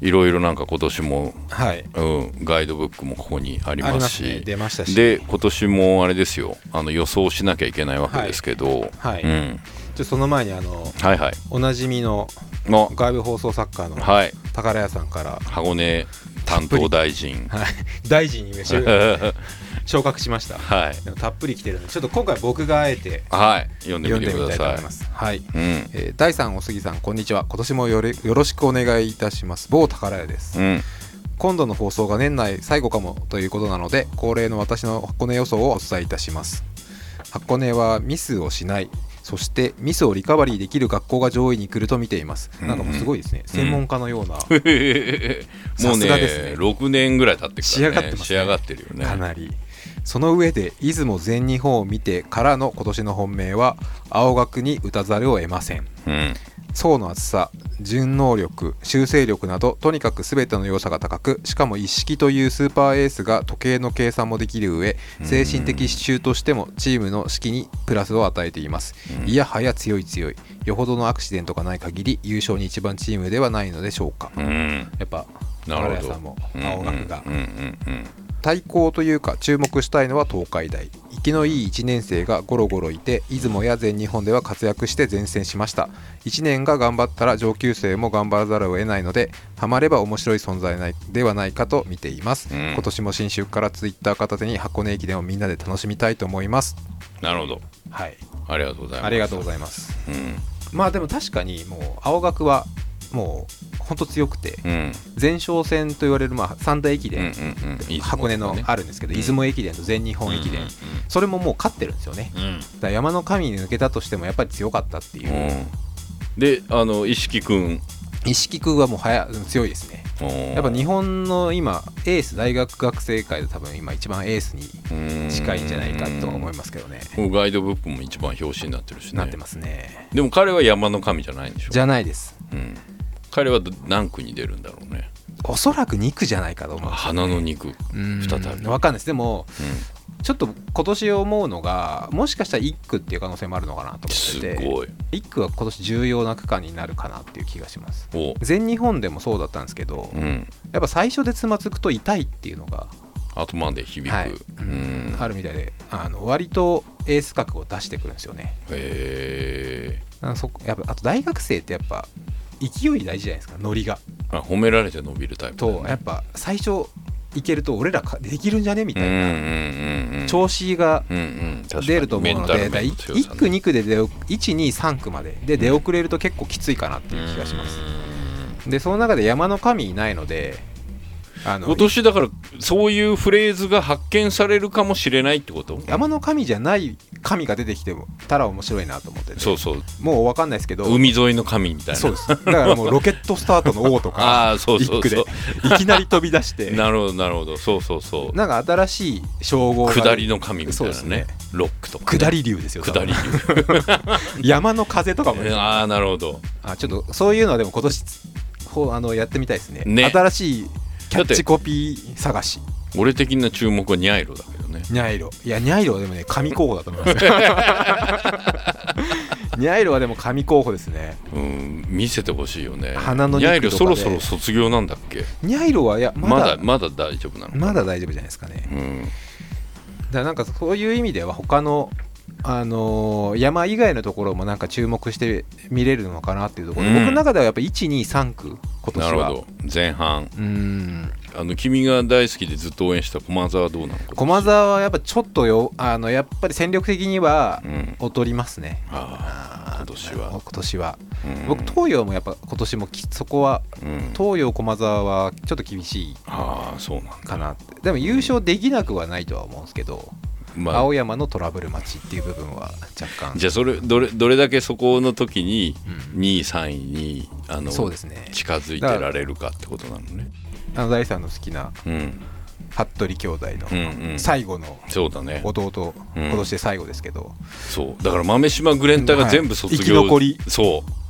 いろいろなんか今年も、はい。うん、ガイドブックもここにありまますすね。し出ましたし。で今年もあれですよ。あの予想しなきゃいけないわけですけど、はい。うん、ちょその前にあのはいはい。おなじみのの。外部放送作家のはい。宝屋さんから、箱根担当大臣。はい、大臣に召 昇格しました。はい。たっぷり来てるのでちょっと今回僕があえてはい。読んでみてください。思います。はい、うん。えー第3お杉さんこんにちは。今年もよれよろしくお願いいたします。某宝屋です、うん。今度の放送が年内最後かもということなので恒例の私の箱根予想をお伝えいたします。箱根はミスをしないそしてミスをリカバリーできる学校が上位に来ると見ています、なんかもうすごいですね、専門家のような、もうさねすがですね。6年ぐらい経ってるから、ね、仕上がってますね。仕上がってるよね。かなり。その上で出雲全日本を見てからの今年の本命は青学に打たざるを得ません。うん層の厚さ順能力修正力などとにかく全ての要素が高くしかも一式というスーパーエースが時計の計算もできる上精神的支柱としてもチームの士気にプラスを与えています、いやはや強い強い。よほどのアクシデントがない限り優勝に一番チームではないのでしょうか、うん。やっぱなるほど。原谷さんも青学が。うんうん。うん。うん対抗というか注目したいのは東海大。生きのいい1年生がゴロゴロいて出雲や全日本では活躍して前線しました。1年が頑張ったら上級生も頑張らざるを得ないのでハマれば面白い存在ないではないかと見ています、うん。今年も新春からツイッター片手に箱根駅伝をみんなで楽しみたいと思います。なるほど。はい。ありがとうございます。ありがとうございます。うん。まあでも確かにもう青学はもう本当強くてうん。前哨戦と言われるまあ三大駅伝、うん箱根のあるんですけど、うん。出雲駅伝と全日本駅伝、それももう勝ってるんですよね。だ山の神に抜けたとしてもやっぱり強かったっていう。であの石木君一色君はもう早強いですね。やっぱ日本の今エース大学学生界で多分今一番エースに近いんじゃないかとは思いますけどね。ガイドブックも一番表紙になってるしね。なってますね。でも彼は山の神じゃないんでしょ？じゃないです。うん、彼はど何区に出るんだろうね。おそらく2区じゃないかと思うんですよ花の肉うん。再び。分かんないです。でもちょっと今年思うのがもしかしたら1区っていう可能性もあるのかなと思すってて。ごい。1区は今年重要な区間になるかなっていう気がします。お。全日本でもそうだったんですけど、うん。やっぱ最初でつまずくと痛いっていうのが、後まで響く、はい。うん。あるみたいであの割とエース格を出してくるんですよね。へあのそこやっぱあと大学生ってやっぱ勢い大事じゃないですかノリが。え褒められて伸びるタイプとやっぱ最初いけると俺らかできるんじゃねみたいな、調子が出ると思うのでだ面の強さね。1区2区で出お123区までで出遅れると結構きついかなっていう気がします。でその中で山の神いないので今年だからそういうフレーズが発見されるかもしれないってこと？山の神じゃない神が出てきてもたら面白いなと思ってて。そうそう。もう分かんないですけど。海沿いの神みたいな。そうですだからもうロケットスタートの王とか ああそうそうそう。いきなり飛び出して。なるほどなるほど。そうそうそう。なんか新しい称号が下りの神みたいなねそうですね。ロックとかね、下り竜ですよ下り山の風とかも ああなるほど。あちょっとそういうのはでも今年あのやってみたいですね。ね。新しいキャッチコピー探し。俺的な注目はニャイロだけどね。ニャイロ。いやニャイロはでもね神候補だと思います。ニャイロはでも神候補ですね。うん見せてほしいよね。花のニャイロそろそろ卒業なんだっけ？ニャイロはいやままだだまだ大丈夫なのまだ大丈夫じゃないですかね。うん。だなんかそういう意味では他のあのー山以外のところもなんか注目して見れるのかなっていうところ。で、うん。僕の中ではやっぱ123区今年は。なるほど。前半。うん。あの君が大好きでずっと応援した駒澤はどうなの？駒澤はやっぱちょっとよあのやっぱり戦力的にはうん。劣りますね、ああ今年は。今年は、うん。僕東洋もやっぱ今年もきそこはうん。東洋駒澤はちょっと厳しいああそうなんだ。かなでも優勝できなくはないとは思うんですけど、まあ。青山のトラブル待ちっていう部分は若干。じゃあそれどれどれだけそこの時にうん。2位3位にあのそうですね。近づいてられるかってことなのね。あの大さんの好きなうん。服部兄弟のん最後のそうだね。弟、うん。今年で最後ですけど。そう。だから豆島グレンタが全部卒業、はい。生き残り。そう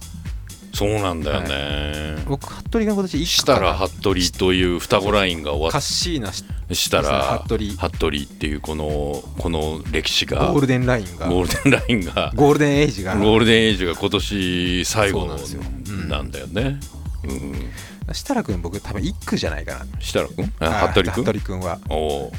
そうなんだよね、僕服部が今年1したら服部という双子ラインが終わカッシーナしたら服部。っていうこのこの歴史がゴールデンラインが。ゴールデンラインがゴールデンエイジが。ゴールデンエイジが今年最後のなんだよね。うん設楽君僕多分1区じゃないかな。設楽君？服部君？服部君は。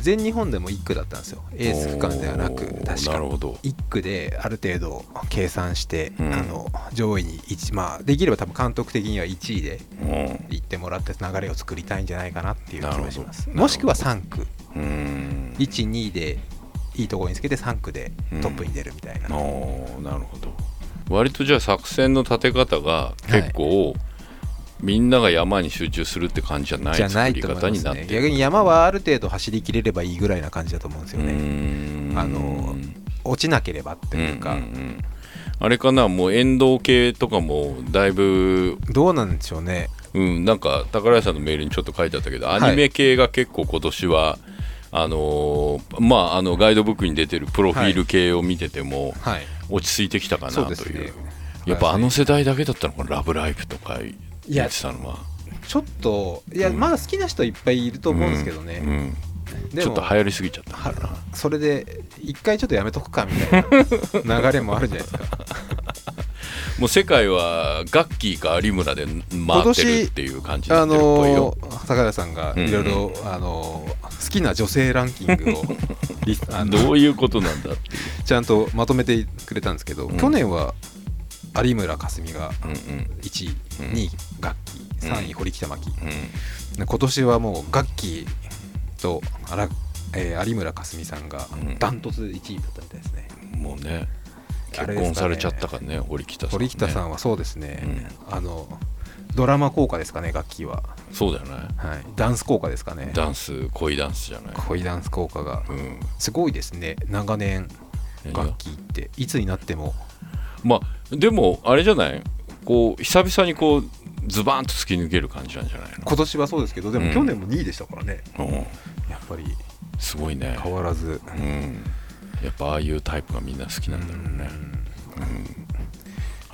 全日本でも1区だったんですよ。エース区間ではなく確か。なるほど。1区である程度計算して、うん。あの上位に1まあできれば多分監督的には1位でうん。行ってもらって流れを作りたいんじゃないかなっていう気がします。もしくは3区。うん。12でいいところにつけて3区でトップに出るみたいな、おーなるほど。割とじゃあ作戦の立て方が結構、みんなが山に集中するって感じじゃないじゃない作りと思います方になってる。ね逆に山はある程度走りきれればいいぐらいな感じだと思うんですようねん。あの落ちなければっていうか、うんうんうん。あれかなもう沿道系とかもだいぶどうなんでしょうね。うん、なんか宝屋さんのメールにちょっと書いてあったけど、い。アニメ系が結構今年はあのーまああのガイドブックに出てるプロフィール系を見ててもはい。落ち着いてきたかなという,、そうね。やっぱあの世代だけだったのかな「ラブライブ!」とか言やってたのは。ちょっといや、うん。まだ好きな人いっぱいいると思うんですけどね、うん。ちょっと流行りすぎちゃった。のかなはそれで一回ちょっとやめとくかみたいな流れもあるじゃないですか。もう世界はガッキーか有村で回ってるっていう感じになあってるっぽいよ。の、高田さんがいろいろ、あの好きな女性ランキングをリスあのどういうことなんだっていう。ちゃんとまとめてくれたんですけど、ん。去年は有村架純がうんうん。1位、うん。2位楽器3位堀北真希、うで今年はもう楽器とあら、えー有村架純さんがうん。ダントツ1位だったみたいですね、んもうね結婚されちゃったからね堀北さん、ね、堀北さんはそうですね、あのドラマ効果ですかね楽器は、そうだよね。はい、ダンス効果ですかね。ダンス恋ダンスじゃない。恋ダンス効果が。うん。すごいですね。長年楽器って。いつになっても。まあでもあれじゃない？こう久々にこうズバーンと突き抜ける感じなんじゃない今年はそうですけどでうん。も去年も2位でしたからね、の、う。ん、やっぱり。すごいね。変わらず。うん。やっぱああいうタイプがみんな好きなんだろうね。うん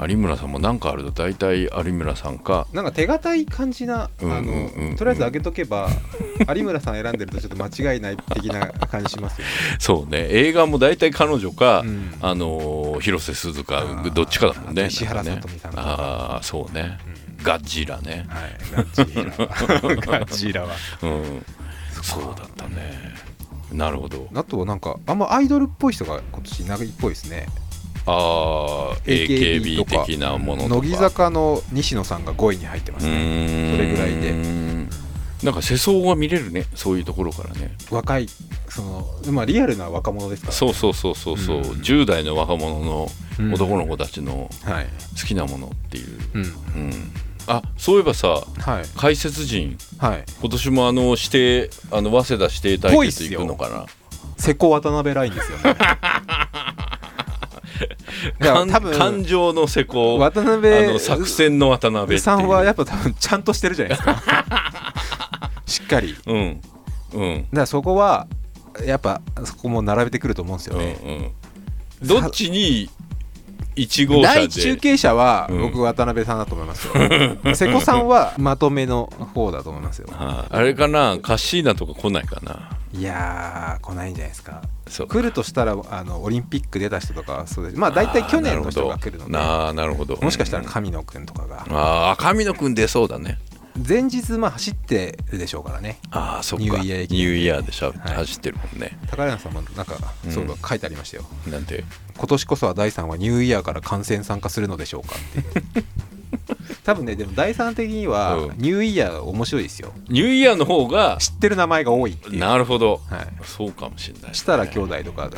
有村さんも何かあると大体有村さんか。なんか手堅い感じな、うんあうんうんうん。のとりあえず上げとけば 有村さん選んでるとちょっと間違いない的な感じしますよね。そうね。映画も大体彼女か、うん。あのー広瀬すずかどっちかだもんね。石原さとみさんとか。ああそうね、ガッジラね。はい、ガッジラ。は。うん。そうだったね。なるほど。あとはなんかあんまアイドルっぽい人が今年長いっぽいですね。ああ AKB 的なものとか。乃木坂の西野さんが5位に入ってますうね。それぐらいで。なんか世相が見れるねそういうところからね。若いそのまあリアルな若者ですから、そうそうそうそうそう、うん。10代の若者のうん男の子たちのはい。好きなものっていう、うん。うん、あそういえばさはい。解説陣はい。今年もあの指定あの早稲田指定対決行くのかな？瀬古渡辺ラインですよね。多分感情の瀬古渡あ辺の作戦の渡辺さんはやっぱ多分ちゃんとしてるじゃないですか。しっかり。だかうん。うんらそこはやっぱそこも並べてくると思うんですようんね、うん。どっちに1号車第で？一中継者はうん。僕渡辺さんだと思いますよ、瀬古さんはまとめの方だと思いますよ。はいあれかな？カッシーナとか来ないかな？いやー来ないんじゃないですか。そう。来るとしたらあのオリンピック出た人とかはそうです。まあ大体去年の人が来るのであーなるほど。もしかしたらうん。神野くんとかが。ああ神野くん出そうだね。前日まあ走ってるでしょうからね。ああそっか。ニューイヤー駅ニューイヤーでしゃ、はい。走ってるもんね。高柳さんもなんかうん。そういえば書いてありましたよ、なんて。今年こそは第3はニューイヤーから観戦参加するのでしょうかって多分ねでも第3的にはうん。ニューイヤー面白いですよ。ニューイヤーの方が知ってる名前が多いっていう、なるほど。はい、そうかもしれない、ね、設楽兄弟とか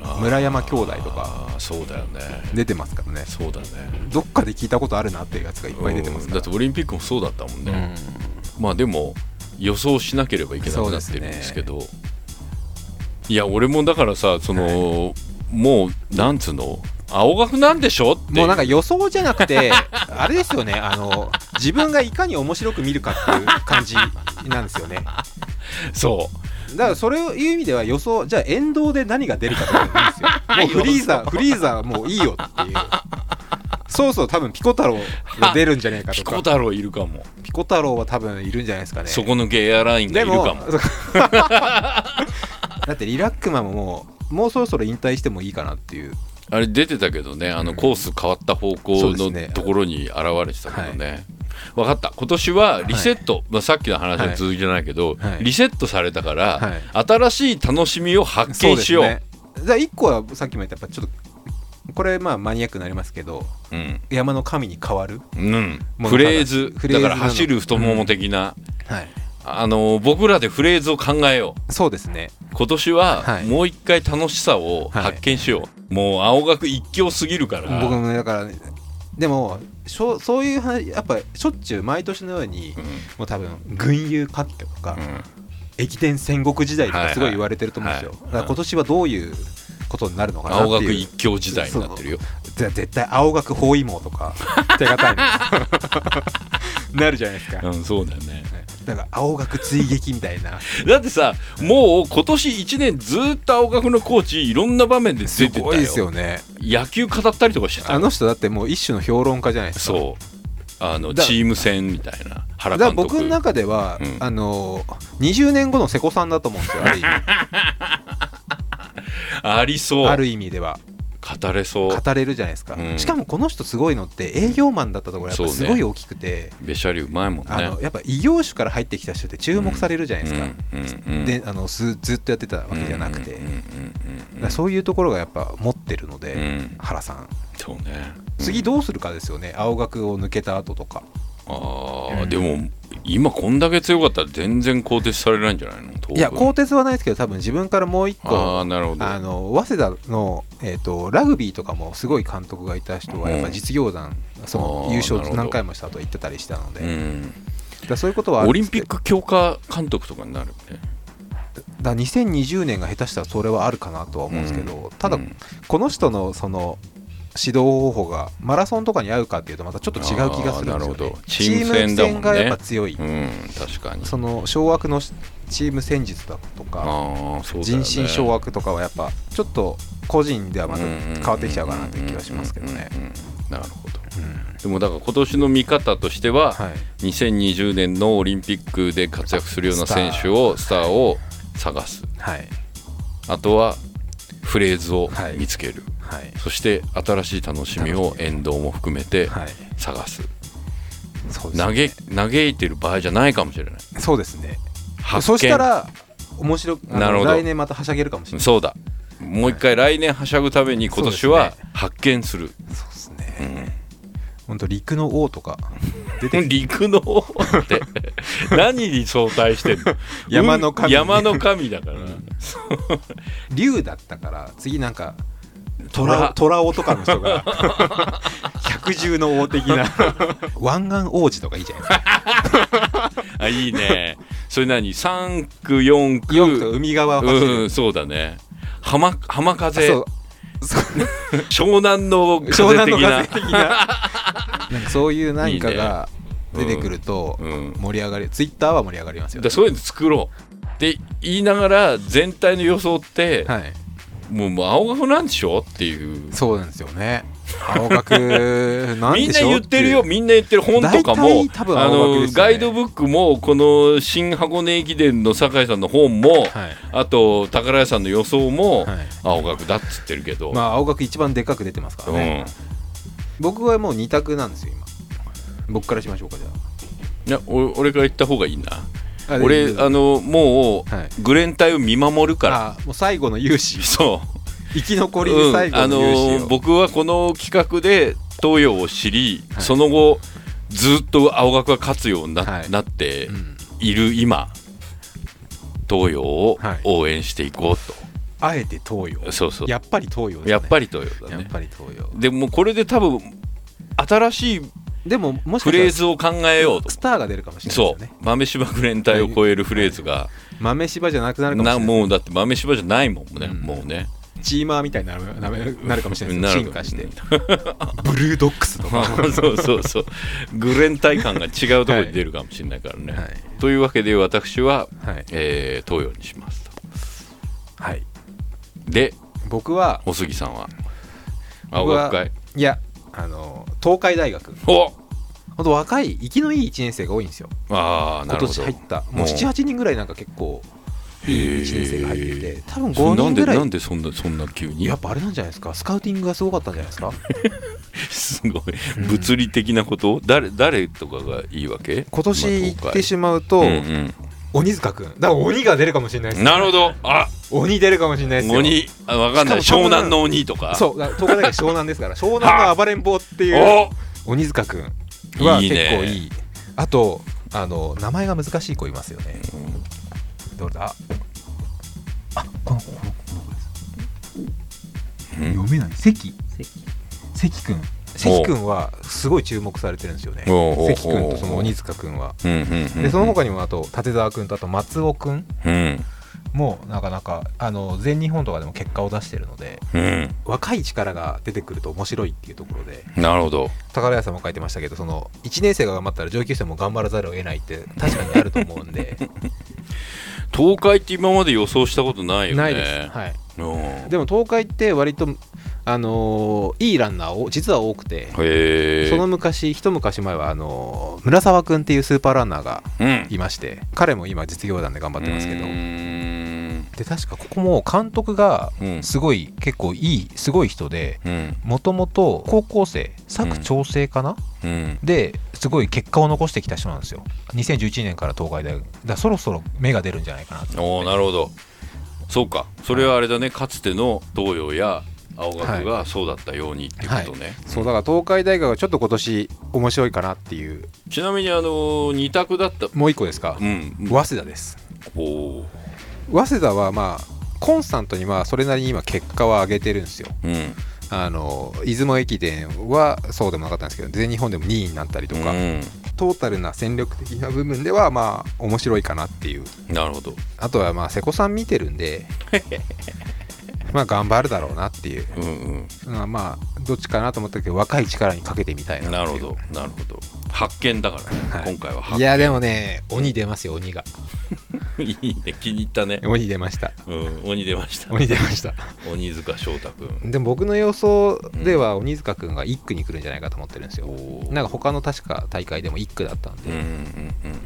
あー。村山兄弟とか。あーそうだよね。出てますからね。そうだね。どっかで聞いたことあるなっていうやつがいっぱい出てますかだってオリンピックもそうだったもんね、うん。まあでも予想しなければいけなくなってるんですけど。いや俺もだからさその、もうなんつうの？青学なんでしょって。もうなんか予想じゃなくて あれですよねあの自分がいかに面白く見るかっていう感じなんですよね。そう。だからそれをいう意味では予想じゃあ沿道で何が出るかとよ。もうフリーザフリーザもういいよっていう。そうそう多分ピコ太郎が出るんじゃないかとか。ピコ太郎いるかも、ピコ太郎は多分いるんじゃないですかね。そこのゲアラインがいるかも だってリラックマももうもうそろそろ引退してもいいかなっていうあれ出てたけどねあのコース変わった方向のところに現れてたけどね。分かった。今年はリセット、まあ、さっきの話の続きじゃないけど、はい。リセットされたから、はい。新しい楽しみを発見しよう。そうね。じゃあ1個はさっきも言ったやっぱちょっとこれまあマニアックになりますけどうん。山の神に変わるうん。フレーズだから走る太もも的な、はい。あの僕らでフレーズを考えよう。そうですね。今年ははい。もう一回楽しさを発見しよう、もう青学一強すぎるから。僕もねだからねでもしょそういう話やっぱしょっちゅう毎年のように、うん。もう多分群雄割拠とか、うん。駅伝戦国時代とかすごい言われてると思うんですよ、はい。はいだから今年はどういうことになるのかな青学一強時代になってるよ。じゃあ絶対青学包囲網とか手堅いの。なるじゃないですか、うんそうだよねだから青学追撃みたいな。だってさもう今年1年ずっと青学のコーチいろんな場面で出てたよ。すごいですよね。野球語ったりとかしてた？よあの人だってもう一種の評論家じゃないですか。そう。あのだチーム戦みたいな原監督。僕の中では、うん。あの20年後の瀬古さんだと思うんですよある意味。ありそう。ある意味では語れそう。語れるじゃないですか、うん。しかもこの人すごいのって営業マンだったところやっぱすごい大きくて、べしゃりうまいもんね。あのやっぱ異業種から入ってきた人って注目されるじゃないですか、うんうんうんであのすずっとやってたわけじゃなくて、そういうところがやっぱ持ってるので、うん。原さん。そうね。次どうするかですよね。青学を抜けた後とか。ああ、うん。でも今こんだけ強かったら全然更迭されないんじゃないの？いや更迭はないですけど多分自分からもう一個ああなるほど。あの早稲田の、えー、とラグビーとかもすごい監督がいた人はやっぱ実業団、その優勝何回もしたと言ってたりしたので、うん、だそういうことはオリンピック強化監督とかになるね。だから2020年が下手したらそれはあるかなとは思うんですけど、ただ、うん。この人のその指導方法がマラソンとかに合うかっていうとまたちょっと違う気がするんですよね。ど。チーム戦がやっぱ強い、うん確かに。その掌握のチーム戦術だとか、ね。人心掌握とかはやっぱちょっと個人ではまた変わってきちゃうかなっていう気がしますけどね。なるほど。うん。でもだから今年の見方としては、はい。2020年のオリンピックで活躍するような選手をスターを探す。はい。あとはフレーズをはい見つける、はいそして新しい楽しみを沿道も含めてはい。探す、そうです嘆嘆いてる場合じゃないかもしれない。そうですね。発そ見したら面白あのなるほど。来年またはしゃげるかもしれないそうだ。もう一回来年はしゃぐために今年は発見する。そうですね。本当陸の王とか出て 陸の王って。何に相対してんの？山の神。うん山の神だから、竜だったから次なんか虎虎虎王とかの人が。百獣の王的な。湾岸王子とかいいじゃないですか。あいいね。それ何？3区4区。四区と海側を走る、うんそうだね。浜浜あ風そう。湘南の湘風的な。南の風的な。なんかそういう何かが出てくるとうん。盛り上がりツイッターは盛り上がりますよでそういうの作ろう。って言いながら全体の予想って、はいもうもう青学なんでしょ？っていう。そうなんですよね。青学なん みんなでしょ言ってるよみんな言ってる本とかも大体多分あの青学ですよね。ガイドブックもこの新箱根駅伝の酒井さんの本も、はい。あと宝屋さんの予想も、はい。青学だっつってるけど、まあ青学一番でっかく出てますからね、僕はもう二択なんですよ今。僕からしましょうかじうん、いやお俺から言った方がいいな。ゃあ俺あのもう、はいグレン隊を見守るから。あもう最後の勇姿。そう。生き残りで最後のの勇姿を、僕はこの企画で東洋を知り、はい。その後ずっと青学が勝つようにな,、はい。なってうん。いる今東洋をはい。応援していこうあえて東洋。と、そうそう。ややっぱり東洋ね、っぱり東洋だね。やっぱり東洋。でもこれで多分新しいでももしかフレーしズを考えようと。スターが出るかもしれないね。う。豆柴グレン隊を超えるフレーズが、豆柴じゃなくなるかもしれない。なもうだって豆柴じゃないもんね、うん。もうね。チーマーみたいになるなるなるかもしれない進化して。ブルードックスとか。そうそうそう。グレン隊感が違うところに出るかもしれないからね、はい。というわけで私は、はい、えー東洋にしますと。はい、で僕はお杉さんは。青学会いやあの東海大学。お。本当若い生きのいい1年生が多いんですよ。今ああなるほど。年入った。もうもう。78人ぐらいなんか結構いい1年生が入ってへて多分5それなんで人ぐらいなんでそんなそんな急に？やっぱあれなんじゃないですか？スカウティングがすごかったんじゃないですか？すごい。物理的なこと？誰誰とかがいいわけ？今年行まあってしまうと、東海。うん鬼塚君だから鬼が出るかもしれないですうん、なるほど。あ。鬼出るかもしれないですよ。鬼。あ分かんない。湘南の鬼とか。そう。だから東海大学湘南ですから 湘南の暴れん坊っていうお鬼塚君はいいね。結構いい。あとあの名前が難しい子いますよね、どれだ？あこの子この子です。うん。読めない。関。関。君関君はすごい注目されてるんですよね。関君とその鬼塚君は。うんでその他にもあと立澤君とあと松尾君。うん。もなかなかあの全日本とかでも結果を出してるのでうん。若い力が出てくると面白いっていうところで。なるほど。宝屋さんも書いてましたけどその1年生が頑張ったら上級生も頑張らざるを得ないって確かにあると思うんで 東海って今まで予想したことないよね。ないです、はい、うん。でも東海って割と、あのーいいランナーを実は多くてへえその昔一昔前はあのー村沢君っていうスーパーランナーがうん。いまして彼も今実業団で頑張ってますけど。うーんでで確かここも監督がうん。すごい、結構いいすごい人でうん。もともと高校生佐久長聖かな、うん。ですごい結果を残してきた人なんですよ。2011年から東海大。学だそろそろ芽が出るんじゃないかなと。おおなるほど。そうか。それはあれだね。かつての東洋や青学がそうだったようにっていうことね、そうだから東海大学はちょっと今年面白いかなっていう。ちなみにあの二択だったもう一個ですか、うん。早稲田です。おお早稲田はまあコンスタントにまあそれなりに今結果は上げてるんですよ。うん。あの出雲駅伝はそうでもなかったんですけど全日本でも2位になったりとか、うん。トータルな戦力的な部分ではまあ面白いかなっていう。なるほど。あとはまあ瀬古さん見てるんで まあ頑張るだろうなっていう、うんまあ、まあどっちかなと思ったけど若い力にかけてみたいうんななるほどなるほど。発見だからね、はい。今回は発見。いやでもね鬼出ますよ鬼が。いいね気に入ったね、鬼出ました。うん、鬼出ました。鬼出ました。鬼塚翔太君でも僕の予想では鬼塚君が1区に来るんじゃないかと思ってるんですよ。おー。なんか他の確か大会でも1区だったんで、うんうんうんうん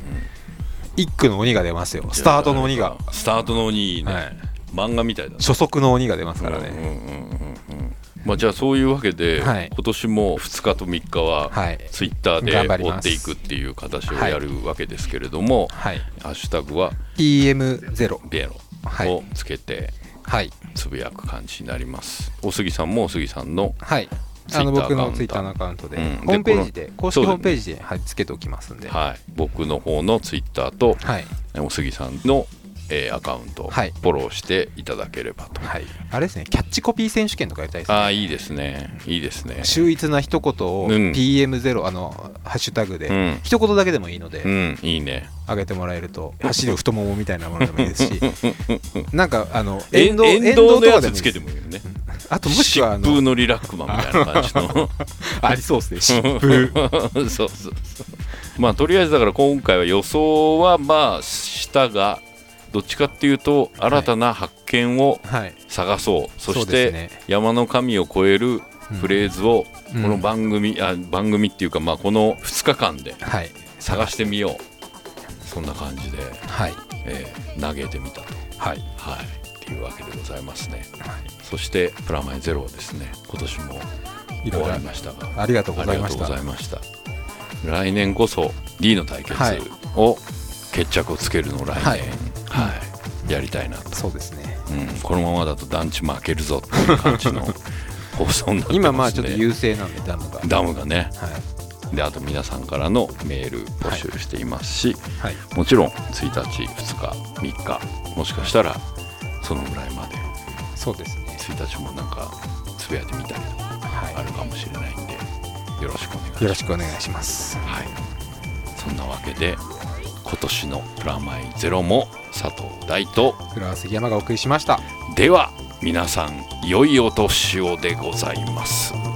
1区の鬼が出ますよ。スタートの鬼が、スタートの鬼いいね、はい、漫画みたいだね初速の鬼が出ますからね、うんうんうんうんまあじゃあそういうわけで、はい。今年も2日と3日ははい。ツイッターで追っていくっていう形をやるわけですけれども、はい。ハッシュタグは PM0 ベロ。はい。をつけてはい。つぶやく感じになります。お杉さんもお杉さんのはい。あの僕のツイッターのアカウントで、うん。ホームページで公式ホームページで、はい、つけておきますんで、はい、僕の方のツイッターとはい。お杉さんの、えーアカウントをフはいォローしていただければと。はい、あれですねキャッチコピー選手権とかやりたいですねああいいですねいいですね。秀逸な一言をうん PM0 あのハッシュタグで、うん一言だけでもいいので、うんいいね。上げてもらえると走る太ももみたいなものでもいいですし なんかあのえ沿道沿道とかでもいいですけてもいいよね。あともしくはあ疾風ののリラックマンみたいな感じの。ありそうですね疾風そうそうそうまあとりあえずだから今回は予想はまあ下がどっちかっていうと新たな発見をはい。探そう、そそうしてですね。山の神を超えるフレーズをうん。この番組、あ番組っていうかまあこの2日間ではい。探してみよう。そんな感じで、はい。えー投げてみた。とはい。はい。っていうわけでございますね。そしてプラマイゼロはですね今年も終わりましたが。ありがとうございました。来年こそ D の対決はい。を決着をつけるのを来年、ははい。いやりたいなと、そうですね。うん、このままだと団地負けるぞっていう感じの 放送になってますね今まあちょっと優勢なんでダムが。ダムがね。はい。であと皆さんからのメール募集していますし、はい。もちろん1日2日3日もしかしたらそのぐらいまで。そうですね。1日もなんかつぶやいてみたりとかあはるかもしれないんでよろしくお願いします。いよろしくお願いします。はい、そんなわけで今年のプラマイゼロも佐藤大と浦和杉山がお送りしましたでは皆さん良いお年をでございます。